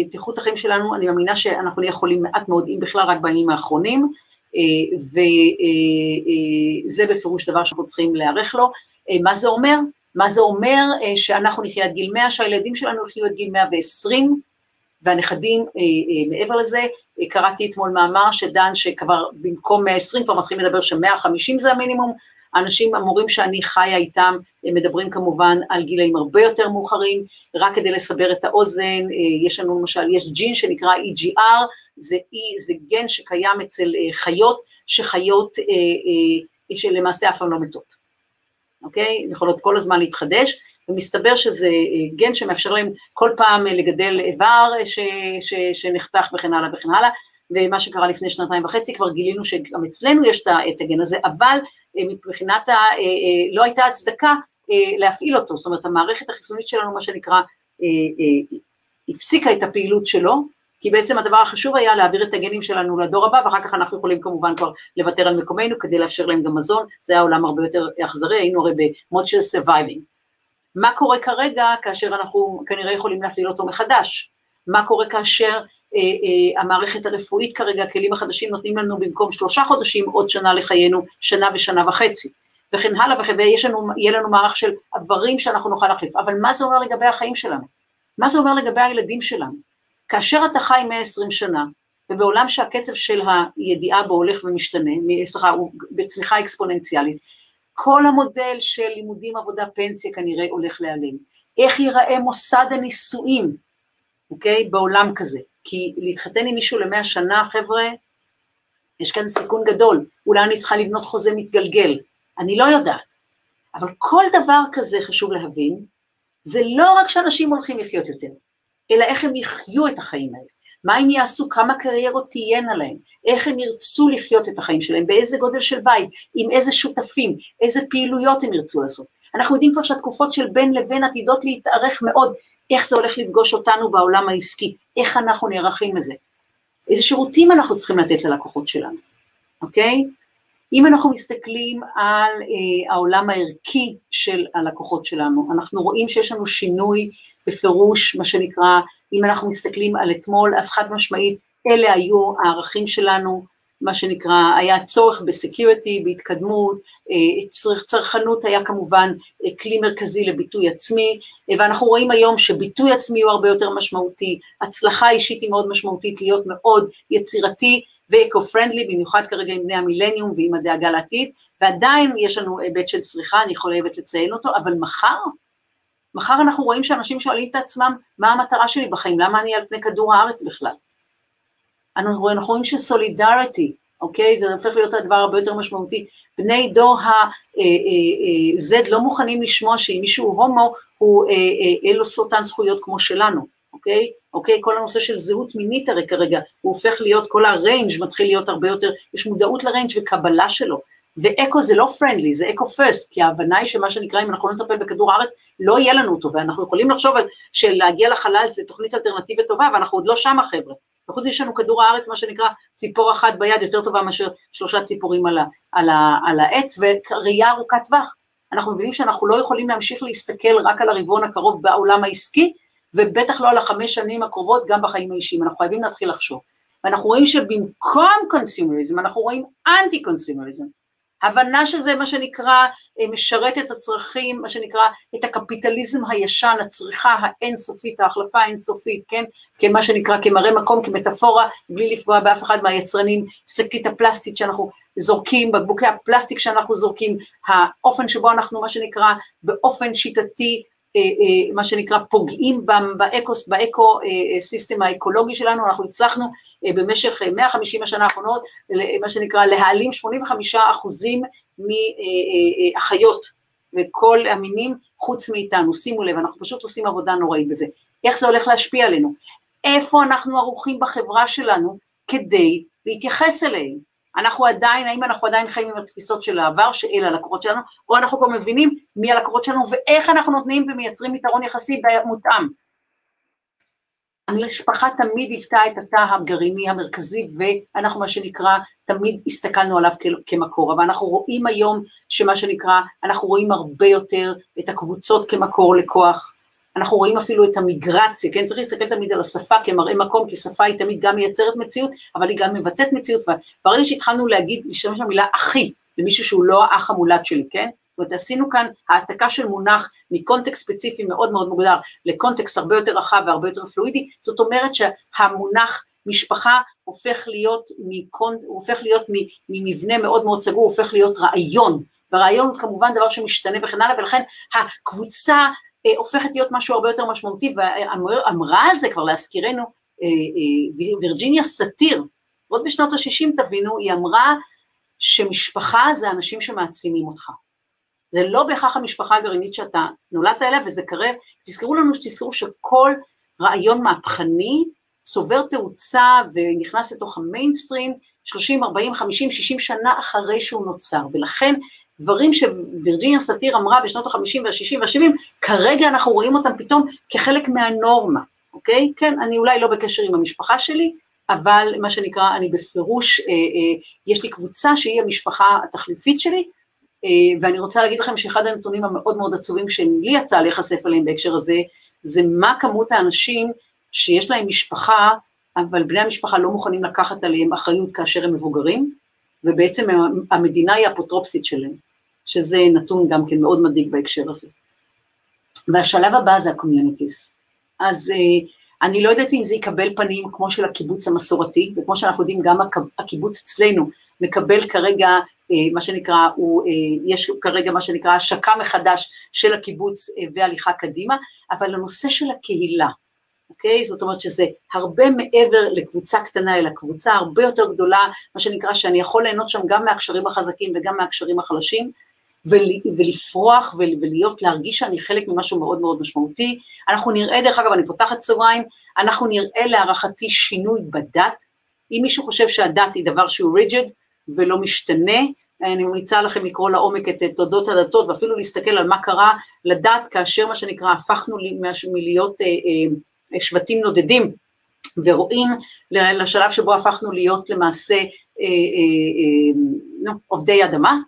A: את איכות החיים שלנו, אני מאמינה שאנחנו נהיה חולים מעט מאוד, אם בכלל רק בימים האחרונים, וזה בפירוש דבר שאנחנו צריכים להיערך לו. מה זה אומר? מה זה אומר אה, שאנחנו נחיה עד גיל 100, שהילדים שלנו יחיו עד גיל 120, והנכדים אה, אה, מעבר לזה, קראתי אתמול מאמר שדן שכבר במקום 120 כבר מתחילים לדבר ש-150 זה המינימום, האנשים, המורים שאני חיה איתם, הם מדברים כמובן על גילאים הרבה יותר מאוחרים, רק כדי לסבר את האוזן, יש לנו למשל, יש ג'ין שנקרא EGR, זה, e, זה גן שקיים אצל חיות, שחיות שלמעשה אף פעם לא מתות. אוקיי? הן יכולות כל הזמן להתחדש, ומסתבר שזה אה, גן שמאפשר להם כל פעם אה, לגדל איבר ש, ש, שנחתך וכן הלאה וכן הלאה, ומה שקרה לפני שנתיים וחצי, כבר גילינו שגם אצלנו יש את הגן הזה, אבל אה, מבחינת, ה, לא הייתה הצדקה להפעיל אותו, זאת אומרת המערכת החיסונית שלנו, מה שנקרא, הפסיקה את הפעילות שלו, כי בעצם הדבר החשוב היה להעביר את הגנים שלנו לדור הבא, ואחר כך אנחנו יכולים כמובן כבר לוותר על מקומנו כדי לאפשר להם גם מזון, זה היה עולם הרבה יותר אכזרי, היינו הרי במוד של surviving. מה קורה כרגע כאשר אנחנו כנראה יכולים להפעיל אותו מחדש? מה קורה כאשר אה, אה, המערכת הרפואית כרגע, הכלים החדשים נותנים לנו במקום שלושה חודשים עוד שנה לחיינו, שנה ושנה וחצי, וכן הלאה וכן, ויהיה לנו מערך של עברים שאנחנו נוכל להחליף, אבל מה זה אומר לגבי החיים שלנו? מה זה אומר לגבי הילדים שלנו? כאשר אתה חי 120 שנה, ובעולם שהקצב של הידיעה בו הולך ומשתנה, סליחה, הוא בצמיחה אקספוננציאלית, כל המודל של לימודים, עבודה, פנסיה כנראה הולך להיעלם. איך ייראה מוסד הנישואים, אוקיי, בעולם כזה? כי להתחתן עם מישהו למאה שנה, חבר'ה, יש כאן סיכון גדול, אולי אני צריכה לבנות חוזה מתגלגל, אני לא יודעת. אבל כל דבר כזה חשוב להבין, זה לא רק שאנשים הולכים לחיות יותר, אלא איך הם יחיו את החיים האלה. מה הם יעשו, כמה קריירות תהיינה להם, איך הם ירצו לחיות את החיים שלהם, באיזה גודל של בית, עם איזה שותפים, איזה פעילויות הם ירצו לעשות. אנחנו יודעים כבר שהתקופות של בין לבין עתידות להתארך מאוד, איך זה הולך לפגוש אותנו בעולם העסקי, איך אנחנו נערכים לזה, איזה שירותים אנחנו צריכים לתת ללקוחות שלנו, אוקיי? אם אנחנו מסתכלים על אה, העולם הערכי של הלקוחות שלנו, אנחנו רואים שיש לנו שינוי בפירוש, מה שנקרא, אם אנחנו מסתכלים על אתמול, אז חד משמעית, אלה היו הערכים שלנו, מה שנקרא, היה צורך בסקיוריטי, בהתקדמות, אה, צרכ, צרכנות היה כמובן אה, כלי מרכזי לביטוי עצמי, ואנחנו רואים היום שביטוי עצמי הוא הרבה יותר משמעותי, הצלחה אישית היא מאוד משמעותית, להיות מאוד יצירתי ואקו-פרנדלי, במיוחד כרגע עם בני המילניום ועם הדאגה לעתיד, ועדיין יש לנו היבט של צריכה, אני חולבת לציין אותו, אבל מחר, מחר אנחנו רואים שאנשים שואלים את עצמם, מה המטרה שלי בחיים, למה אני על פני כדור הארץ בכלל? אנחנו רואים שסולידריטי, אוקיי? זה הופך להיות הדבר הרבה יותר משמעותי. בני דור ה-Z אה, אה, אה, לא מוכנים לשמוע שאם מישהו הומו, הוא, אין לו סרטן זכויות כמו שלנו, אוקיי? אוקיי? כל הנושא של זהות מינית הרי כרגע, הוא הופך להיות, כל הריינג' מתחיל להיות הרבה יותר, יש מודעות לריינג' וקבלה שלו. ואקו זה לא פרנדלי, זה אקו פרסט, כי ההבנה היא שמה שנקרא, אם אנחנו לא נטפל בכדור הארץ, לא יהיה לנו אותו, ואנחנו יכולים לחשוב על שלהגיע לחלל זה תוכנית אלטרנטיבית טובה, ואנחנו עוד לא שם החבר'ה. וחוץ מזה יש לנו כדור הארץ, מה שנקרא, ציפור אחת ביד, יותר טובה מאשר שלושה ציפורים על, ה, על, ה, על העץ, וראייה ארוכת טווח. אנחנו מבינים שאנחנו לא יכולים להמשיך להסתכל רק על הרבעון הקרוב בעולם העסקי, ובטח לא על החמש שנים הקרובות גם בחיים האישיים, אנחנו חייבים להתחיל לחשוב. ואנחנו רואים שבמקום קונסיומריזם, אנחנו רואים אנטי קונסיומריזם. הבנה שזה מה שנקרא אה, משרת את הצרכים, מה שנקרא את הקפיטליזם הישן, הצריכה האינסופית, ההחלפה האינסופית, כן, כמה שנקרא כמראה מקום, כמטאפורה, בלי לפגוע באף אחד מהיצרנים, שקית הפלסטית שאנחנו זורקים, בקבוקי הפלסטיק שאנחנו זורקים, האופן שבו אנחנו מה שנקרא באופן שיטתי מה שנקרא פוגעים באקוס, באקו סיסטם האקולוגי שלנו, אנחנו הצלחנו במשך 150 השנה האחרונות, מה שנקרא להעלים 85 אחוזים מהחיות וכל המינים חוץ מאיתנו, שימו לב, אנחנו פשוט עושים עבודה נוראית בזה. איך זה הולך להשפיע עלינו? איפה אנחנו ערוכים בחברה שלנו כדי להתייחס אליהם? אנחנו עדיין, האם אנחנו עדיין חיים עם התפיסות של העבר, שאלה הלקוחות שלנו, או אנחנו כבר מבינים מי הלקוחות שלנו ואיך אנחנו נותנים ומייצרים יתרון יחסי מותאם. המשפחה תמיד היוותה את התא הגרעיני המרכזי, ואנחנו מה שנקרא, תמיד הסתכלנו עליו כמקור, אבל אנחנו רואים היום שמה שנקרא, אנחנו רואים הרבה יותר את הקבוצות כמקור לכוח, אנחנו רואים אפילו את המיגרציה, כן, צריך להסתכל תמיד על השפה כמראה מקום, כי שפה היא תמיד גם מייצרת מציאות, אבל היא גם מבטאת מציאות, וברגע שהתחלנו להגיד, להשתמש במילה אחי, למישהו שהוא לא האח המולד שלי, כן? זאת אומרת, עשינו כאן העתקה של מונח מקונטקסט ספציפי מאוד מאוד מוגדר לקונטקסט הרבה יותר רחב והרבה יותר פלואידי, זאת אומרת שהמונח משפחה הופך להיות, מקונ... הופך להיות ממבנה מאוד מאוד סגור, הופך להיות רעיון, והרעיון הוא כמובן דבר שמשתנה וכן הלאה, ולכן הקבוצה הופכת להיות משהו הרבה יותר משמעותי, ואמרה על זה כבר להזכירנו אה, אה, וירג'יניה סאטיר, עוד בשנות ה-60 תבינו, היא אמרה שמשפחה זה אנשים שמעצימים אותך. זה לא בהכרח המשפחה הגרעינית שאתה נולדת אליה, וזה קרב, תזכרו לנו שתזכרו שכל רעיון מהפכני צובר תאוצה ונכנס לתוך המיינסטרים 30, 40, 50, 60 שנה אחרי שהוא נוצר, ולכן דברים שווירג'יניה סאטיר אמרה בשנות ה-50 וה-60 וה-70, כרגע אנחנו רואים אותם פתאום כחלק מהנורמה, אוקיי? כן, אני אולי לא בקשר עם המשפחה שלי, אבל מה שנקרא, אני בפירוש, אה, אה, יש לי קבוצה שהיא המשפחה התחליפית שלי, אה, ואני רוצה להגיד לכם שאחד הנתונים המאוד מאוד עצובים שלי יצא להיחשף עליהם בהקשר הזה, זה מה כמות האנשים שיש להם משפחה, אבל בני המשפחה לא מוכנים לקחת עליהם אחריות כאשר הם מבוגרים, ובעצם המדינה היא אפוטרופסית שלהם, שזה נתון גם כן מאוד מדאיג בהקשר הזה. והשלב הבא זה ה communities. אז אה, אני לא יודעת אם זה יקבל פנים כמו של הקיבוץ המסורתי, וכמו שאנחנו יודעים, גם הקיבוץ אצלנו מקבל כרגע אה, מה שנקרא, הוא, אה, יש כרגע מה שנקרא השקה מחדש של הקיבוץ והליכה קדימה, אבל הנושא של הקהילה, אוקיי? זאת אומרת שזה הרבה מעבר לקבוצה קטנה, אלא קבוצה הרבה יותר גדולה, מה שנקרא שאני יכול ליהנות שם גם מהקשרים החזקים וגם מהקשרים החלשים, ולפרוח ולהיות, להרגיש שאני חלק ממשהו מאוד מאוד משמעותי. אנחנו נראה, דרך אגב, אני פותחת סוגריים, אנחנו נראה להערכתי שינוי בדת. אם מישהו חושב שהדת היא דבר שהוא ריג'ד ולא משתנה, אני ממליצה לכם לקרוא לעומק את תולדות הדתות ואפילו להסתכל על מה קרה לדת כאשר מה שנקרא הפכנו מלהיות אה, אה, שבטים נודדים ורואים לשלב שבו הפכנו להיות למעשה אה, עובדי אדמה,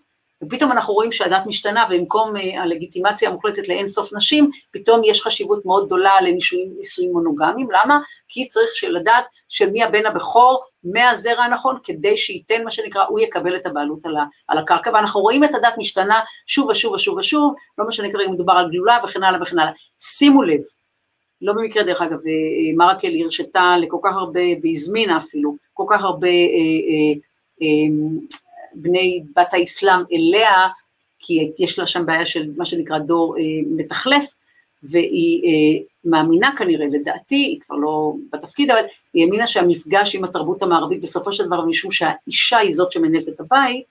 A: ופתאום אנחנו רואים שהדת משתנה, ובמקום אה, הלגיטימציה המוחלטת לאין סוף נשים, פתאום יש חשיבות מאוד גדולה לנישואים מונוגמיים, למה? כי צריך לדעת של מי הבן הבכור, מהזרע הנכון, כדי שייתן מה שנקרא, הוא יקבל את הבעלות על, על הקרקע, ואנחנו רואים את הדת משתנה שוב ושוב ושוב ושוב, לא משנה כרגע אם מדובר על גלולה וכן הלאה וכן הלאה. שימו לב, לא במקרה דרך אגב, אה, אה, מרקל הרשתה לכל כך הרבה, והזמינה אפילו, כל כך הרבה אה, אה, בני בת האסלאם אליה, כי יש לה שם בעיה של מה שנקרא דור אה, מתחלף, והיא אה, מאמינה כנראה, לדעתי, היא כבר לא בתפקיד, אבל היא האמינה שהמפגש עם התרבות המערבית בסופו של דבר, משום שהאישה היא זאת שמנהלת את הבית,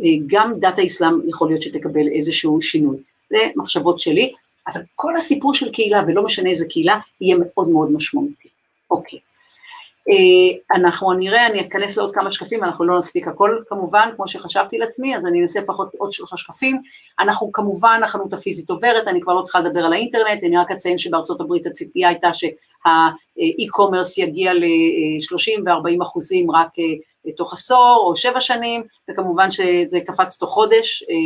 A: אה, גם דת האסלאם יכול להיות שתקבל איזשהו שינוי. זה מחשבות שלי, אבל כל הסיפור של קהילה, ולא משנה איזה קהילה, יהיה מאוד מאוד משמעותי. אוקיי. אה, אנחנו נראה, אני אכנס לעוד כמה שקפים, אנחנו לא נספיק הכל כמובן, כמו שחשבתי לעצמי, אז אני אנסה לפחות עוד שלושה שקפים. אנחנו כמובן, החנות הפיזית עוברת, אני כבר לא צריכה לדבר על האינטרנט, אני רק אציין שבארצות הברית הציפייה הייתה שהאי-קומרס יגיע ל-30 ו-40 אחוזים רק אה, תוך עשור או שבע שנים, וכמובן שזה קפץ תוך חודש, אה,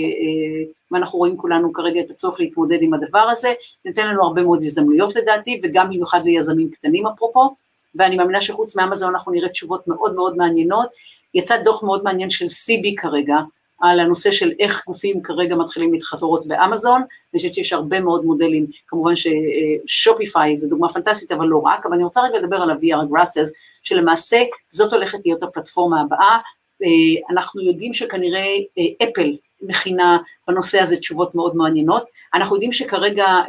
A: ואנחנו רואים כולנו כרגע את הצורך להתמודד עם הדבר הזה, זה נותן לנו הרבה מאוד הזדמנויות לדעתי, וגם במיוחד ליזמים קטנים אפרופו. ואני מאמינה שחוץ מאמזון אנחנו נראה תשובות מאוד מאוד מעניינות. יצא דוח מאוד מעניין של סיבי כרגע, על הנושא של איך גופים כרגע מתחילים להתחתורות באמזון, אני חושבת שיש הרבה מאוד מודלים, כמובן ששופיפיי זה דוגמה פנטסטית, אבל לא רק, אבל אני רוצה רגע לדבר על ה-VR Grasses, שלמעשה זאת הולכת להיות הפלטפורמה הבאה, אה, אנחנו יודעים שכנראה אפל אה, מכינה בנושא הזה תשובות מאוד מעניינות. אנחנו יודעים שכרגע, אה,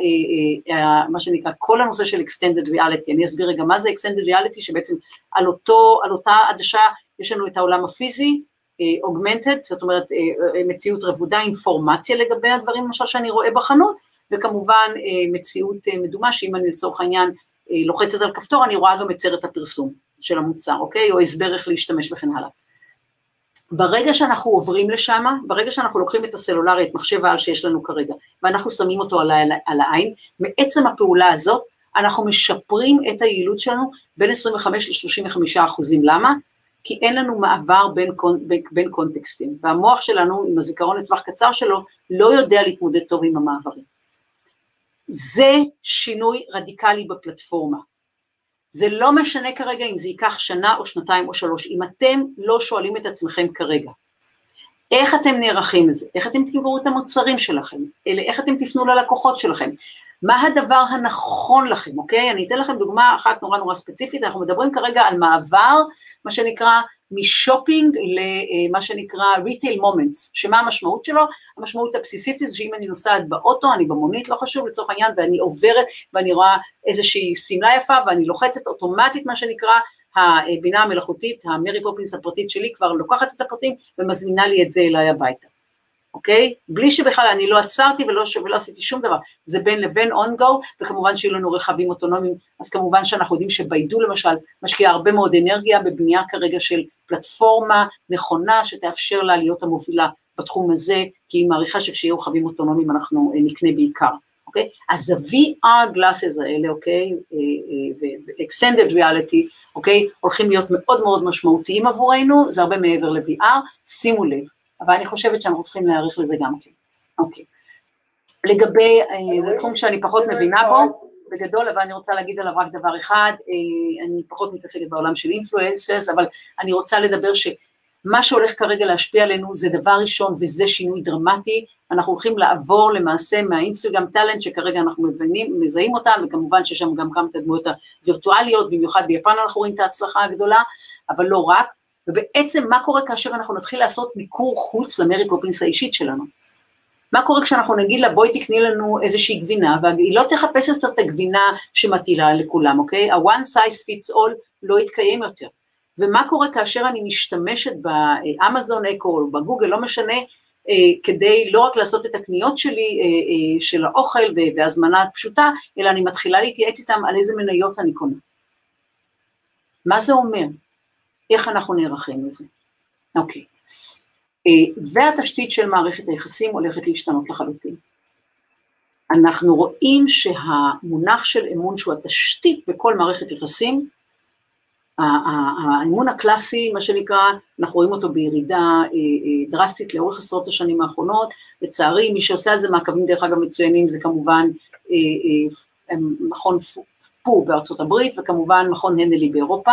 A: אה, אה, מה שנקרא, כל הנושא של extended reality, אני אסביר רגע מה זה extended reality, שבעצם על, אותו, על אותה עדשה יש לנו את העולם הפיזי, augmented, זאת אומרת מציאות רבודה, אינפורמציה לגבי הדברים למשל שאני רואה בחנות, וכמובן מציאות מדומה, שאם אני לצורך העניין לוחצת על כפתור, אני רואה גם את סרט הפרסום של המוצר, אוקיי? או הסבר איך להשתמש וכן הלאה. ברגע שאנחנו עוברים לשם, ברגע שאנחנו לוקחים את הסלולרי, את מחשב העל שיש לנו כרגע, ואנחנו שמים אותו על, על העין, מעצם הפעולה הזאת, אנחנו משפרים את היעילות שלנו בין 25 ל-35 אחוזים. למה? כי אין לנו מעבר בין, בין, בין קונטקסטים, והמוח שלנו, עם הזיכרון לטווח קצר שלו, לא יודע להתמודד טוב עם המעברים. זה שינוי רדיקלי בפלטפורמה. זה לא משנה כרגע אם זה ייקח שנה או שנתיים או שלוש, אם אתם לא שואלים את עצמכם כרגע, איך אתם נערכים לזה, איך אתם תגברו את המוצרים שלכם, אלה, איך אתם תפנו ללקוחות שלכם, מה הדבר הנכון לכם, אוקיי? אני אתן לכם דוגמה אחת נורא נורא ספציפית, אנחנו מדברים כרגע על מעבר, מה שנקרא משופינג למה שנקרא retail moments, שמה המשמעות שלו? המשמעות הבסיסית זה שאם אני נוסעת באוטו, אני במונית, לא חשוב לצורך העניין, ואני עוברת ואני רואה איזושהי שמלה יפה ואני לוחצת אוטומטית מה שנקרא הבינה המלאכותית, המרי פופינס הפרטית שלי כבר לוקחת את הפרטים ומזמינה לי את זה אליי הביתה. אוקיי? בלי שבכלל אני לא עצרתי ולא, ולא עשיתי שום דבר, זה בין לבין go, וכמובן שיהיו לנו רכבים אוטונומיים, אז כמובן שאנחנו יודעים שביידו למשל משקיעה הרבה מאוד אנרגיה בבנייה כרגע של פלטפורמה נכונה שתאפשר לה להיות המובילה בתחום הזה, כי היא מעריכה שכשיהיו רכבים אוטונומיים אנחנו אה, נקנה בעיקר, אוקיי? אז ה-VR glasses האלה, אוקיי, אה, אה, ו-extended reality, אוקיי, הולכים להיות מאוד מאוד משמעותיים עבורנו, זה הרבה מעבר ל-VR, שימו לב, אבל אני חושבת שאנחנו צריכים להעריך לזה גם כן. אוקיי. לגבי, אה, זה תחום שאני פחות מבינה בו, בגדול, אבל אני רוצה להגיד עליו רק דבר אחד, אה, אני פחות מתעסקת בעולם של אינפלואנסרס, אבל אני רוצה לדבר שמה שהולך כרגע להשפיע עלינו זה דבר ראשון וזה שינוי דרמטי, אנחנו הולכים לעבור למעשה מהאינסטגרם טאלנט שכרגע אנחנו מבינים, מזהים אותם, וכמובן שיש שם גם כמה את הדמויות הווירטואליות, במיוחד ביפן אנחנו רואים את ההצלחה הגדולה, אבל לא רק, ובעצם מה קורה כאשר אנחנו נתחיל לעשות מיקור חוץ למרי פופינס האישית שלנו? מה קורה כשאנחנו נגיד לה בואי תקני לנו איזושהי גבינה, והיא לא תחפש יותר את הגבינה שמטילה לכולם, אוקיי? ה-one size fits all לא יתקיים יותר. ומה קורה כאשר אני משתמשת באמזון אקו או בגוגל, לא משנה, אה, כדי לא רק לעשות את הקניות שלי אה, אה, של האוכל והזמנה פשוטה, אלא אני מתחילה להתייעץ איתם על איזה מניות אני קונה. מה זה אומר? איך אנחנו נערכים לזה. אוקיי. אה, והתשתית של מערכת היחסים הולכת להשתנות לחלוטין. אנחנו רואים שהמונח של אמון שהוא התשתית בכל מערכת יחסים, האמון הקלאסי, מה שנקרא, אנחנו רואים אותו בירידה אה, אה, דרסטית לאורך עשרות השנים האחרונות, לצערי מי שעושה על זה מעקבים דרך אגב מצוינים זה כמובן מכון פו בארצות הברית וכמובן מכון הנדלי באירופה,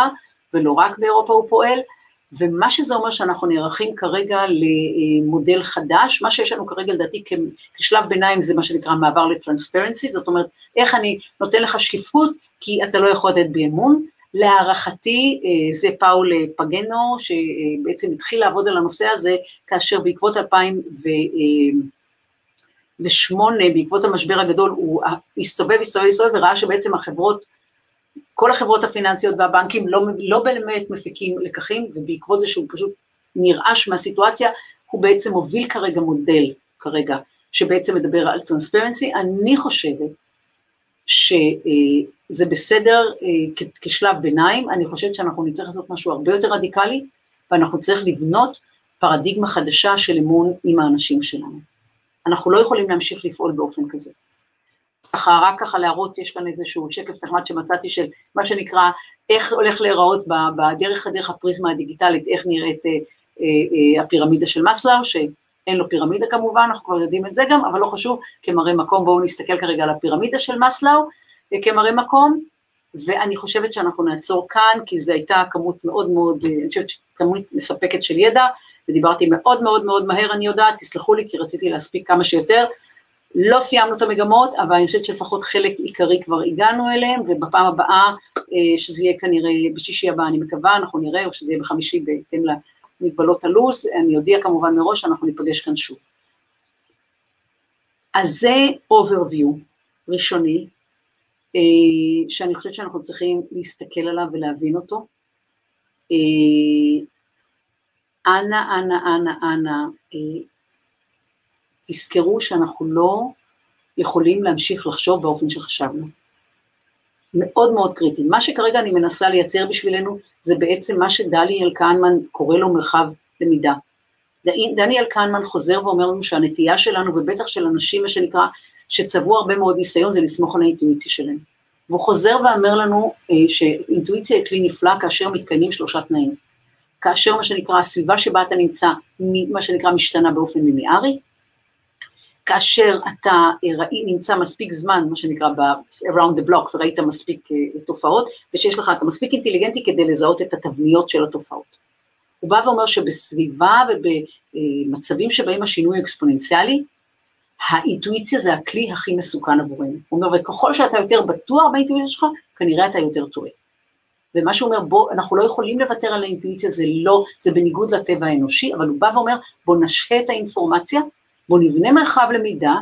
A: ולא רק באירופה הוא פועל, ומה שזה אומר שאנחנו נערכים כרגע למודל חדש, מה שיש לנו כרגע לדעתי כשלב ביניים זה מה שנקרא מעבר לטרנספרנסי, זאת אומרת איך אני נותן לך שקיפות כי אתה לא יכול לתת בי אמון, להערכתי אה, זה פאול פגנו שבעצם התחיל לעבוד על הנושא הזה כאשר בעקבות 2008, בעקבות המשבר הגדול, הוא הסתובב, הסתובב, הסתובב וראה שבעצם החברות כל החברות הפיננסיות והבנקים לא, לא באמת מפיקים לקחים, ובעקבות זה שהוא פשוט נרעש מהסיטואציה, הוא בעצם מוביל כרגע מודל, כרגע, שבעצם מדבר על טרנספרנסי. אני חושבת שזה בסדר אה, כשלב ביניים, אני חושבת שאנחנו נצטרך לעשות משהו הרבה יותר רדיקלי, ואנחנו נצטרך לבנות פרדיגמה חדשה של אמון עם האנשים שלנו. אנחנו לא יכולים להמשיך לפעול באופן כזה. ככה, רק ככה להראות, יש כאן איזשהו שקף נחמד שמצאתי של מה שנקרא, איך הולך להיראות בדרך, דרך הפריזמה הדיגיטלית, איך נראית אה, אה, אה, הפירמידה של מסלאו, שאין לו פירמידה כמובן, אנחנו כבר יודעים את זה גם, אבל לא חשוב, כמראה מקום, בואו נסתכל כרגע על הפירמידה של מסלאו, אה, כמראה מקום, ואני חושבת שאנחנו נעצור כאן, כי זו הייתה כמות מאוד מאוד, אה, אני חושבת כמות מספקת של ידע, ודיברתי מאוד מאוד מאוד מהר, אני יודעת, תסלחו לי, כי רציתי להספיק כמה שיותר, לא סיימנו את המגמות, אבל אני חושבת שלפחות חלק עיקרי כבר הגענו אליהם, ובפעם הבאה, אה, שזה יהיה כנראה בשישי הבא, אני מקווה, אנחנו נראה, או שזה יהיה בחמישי בהתאם למגבלות הלו"ז, אני אודיע כמובן מראש שאנחנו ניפגש כאן שוב. אז זה overview ראשוני, אה, שאני חושבת שאנחנו צריכים להסתכל עליו ולהבין אותו. אה, אנא, אנא, אנא, אנא, תזכרו שאנחנו לא יכולים להמשיך לחשוב באופן שחשבנו. מאוד מאוד קריטי. מה שכרגע אני מנסה לייצר בשבילנו זה בעצם מה שדליאל כהנמן קורא לו מרחב למידה. דניאל קנמן חוזר ואומר לנו שהנטייה שלנו, ובטח של אנשים, מה שנקרא, שצברו הרבה מאוד ניסיון, זה לסמוך על האינטואיציה שלהם. והוא חוזר ואומר לנו אה, שאינטואיציה היא כלי נפלא כאשר מתקיימים שלושה תנאים. כאשר מה שנקרא הסביבה שבה אתה נמצא, מה שנקרא משתנה באופן ליניארי, כאשר אתה אה, ראי, נמצא מספיק זמן, מה שנקרא ב-around the block, וראית מספיק uh, תופעות, ושיש לך, אתה מספיק אינטליגנטי כדי לזהות את התבניות של התופעות. הוא בא ואומר שבסביבה ובמצבים שבהם השינוי אקספוננציאלי, האינטואיציה זה הכלי הכי מסוכן עבורנו. הוא אומר, וככל שאתה יותר בטוח באינטואיציה שלך, כנראה אתה יותר טועה. ומה שהוא אומר, בוא, אנחנו לא יכולים לוותר על האינטואיציה, זה לא, זה בניגוד לטבע האנושי, אבל הוא בא ואומר, בוא נשהה את האינפורמציה, בוא נבנה מרחב למידה,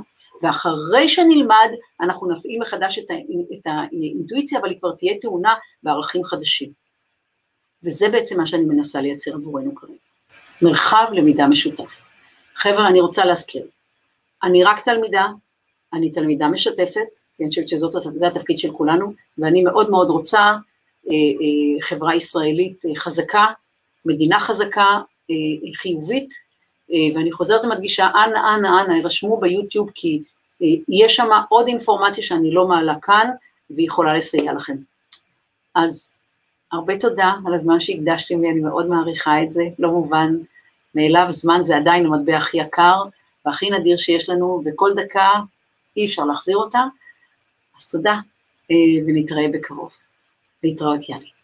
A: ואחרי שנלמד, אנחנו נפעיל מחדש את, ה, את האינטואיציה, אבל היא כבר תהיה טעונה בערכים חדשים. וזה בעצם מה שאני מנסה לייצר עבורנו כרגע. מרחב למידה משותף. חבר'ה, אני רוצה להזכיר, אני רק תלמידה, אני תלמידה משתפת, כי אני חושבת שזה התפקיד של כולנו, ואני מאוד מאוד רוצה אה, אה, חברה ישראלית אה, חזקה, מדינה חזקה, אה, חיובית, ואני חוזרת ומדגישה, אנא, אנא, אנא, הרשמו ביוטיוב, כי אה, יש שם עוד אינפורמציה שאני לא מעלה כאן, והיא יכולה לסייע לכם. אז הרבה תודה על הזמן שהקדשתם לי, אני מאוד מעריכה את זה, לא מובן מאליו, זמן זה עדיין המטבע הכי יקר והכי נדיר שיש לנו, וכל דקה אי אפשר להחזיר אותה, אז תודה, אה, ונתראה בקרוב. להתראות יאלי.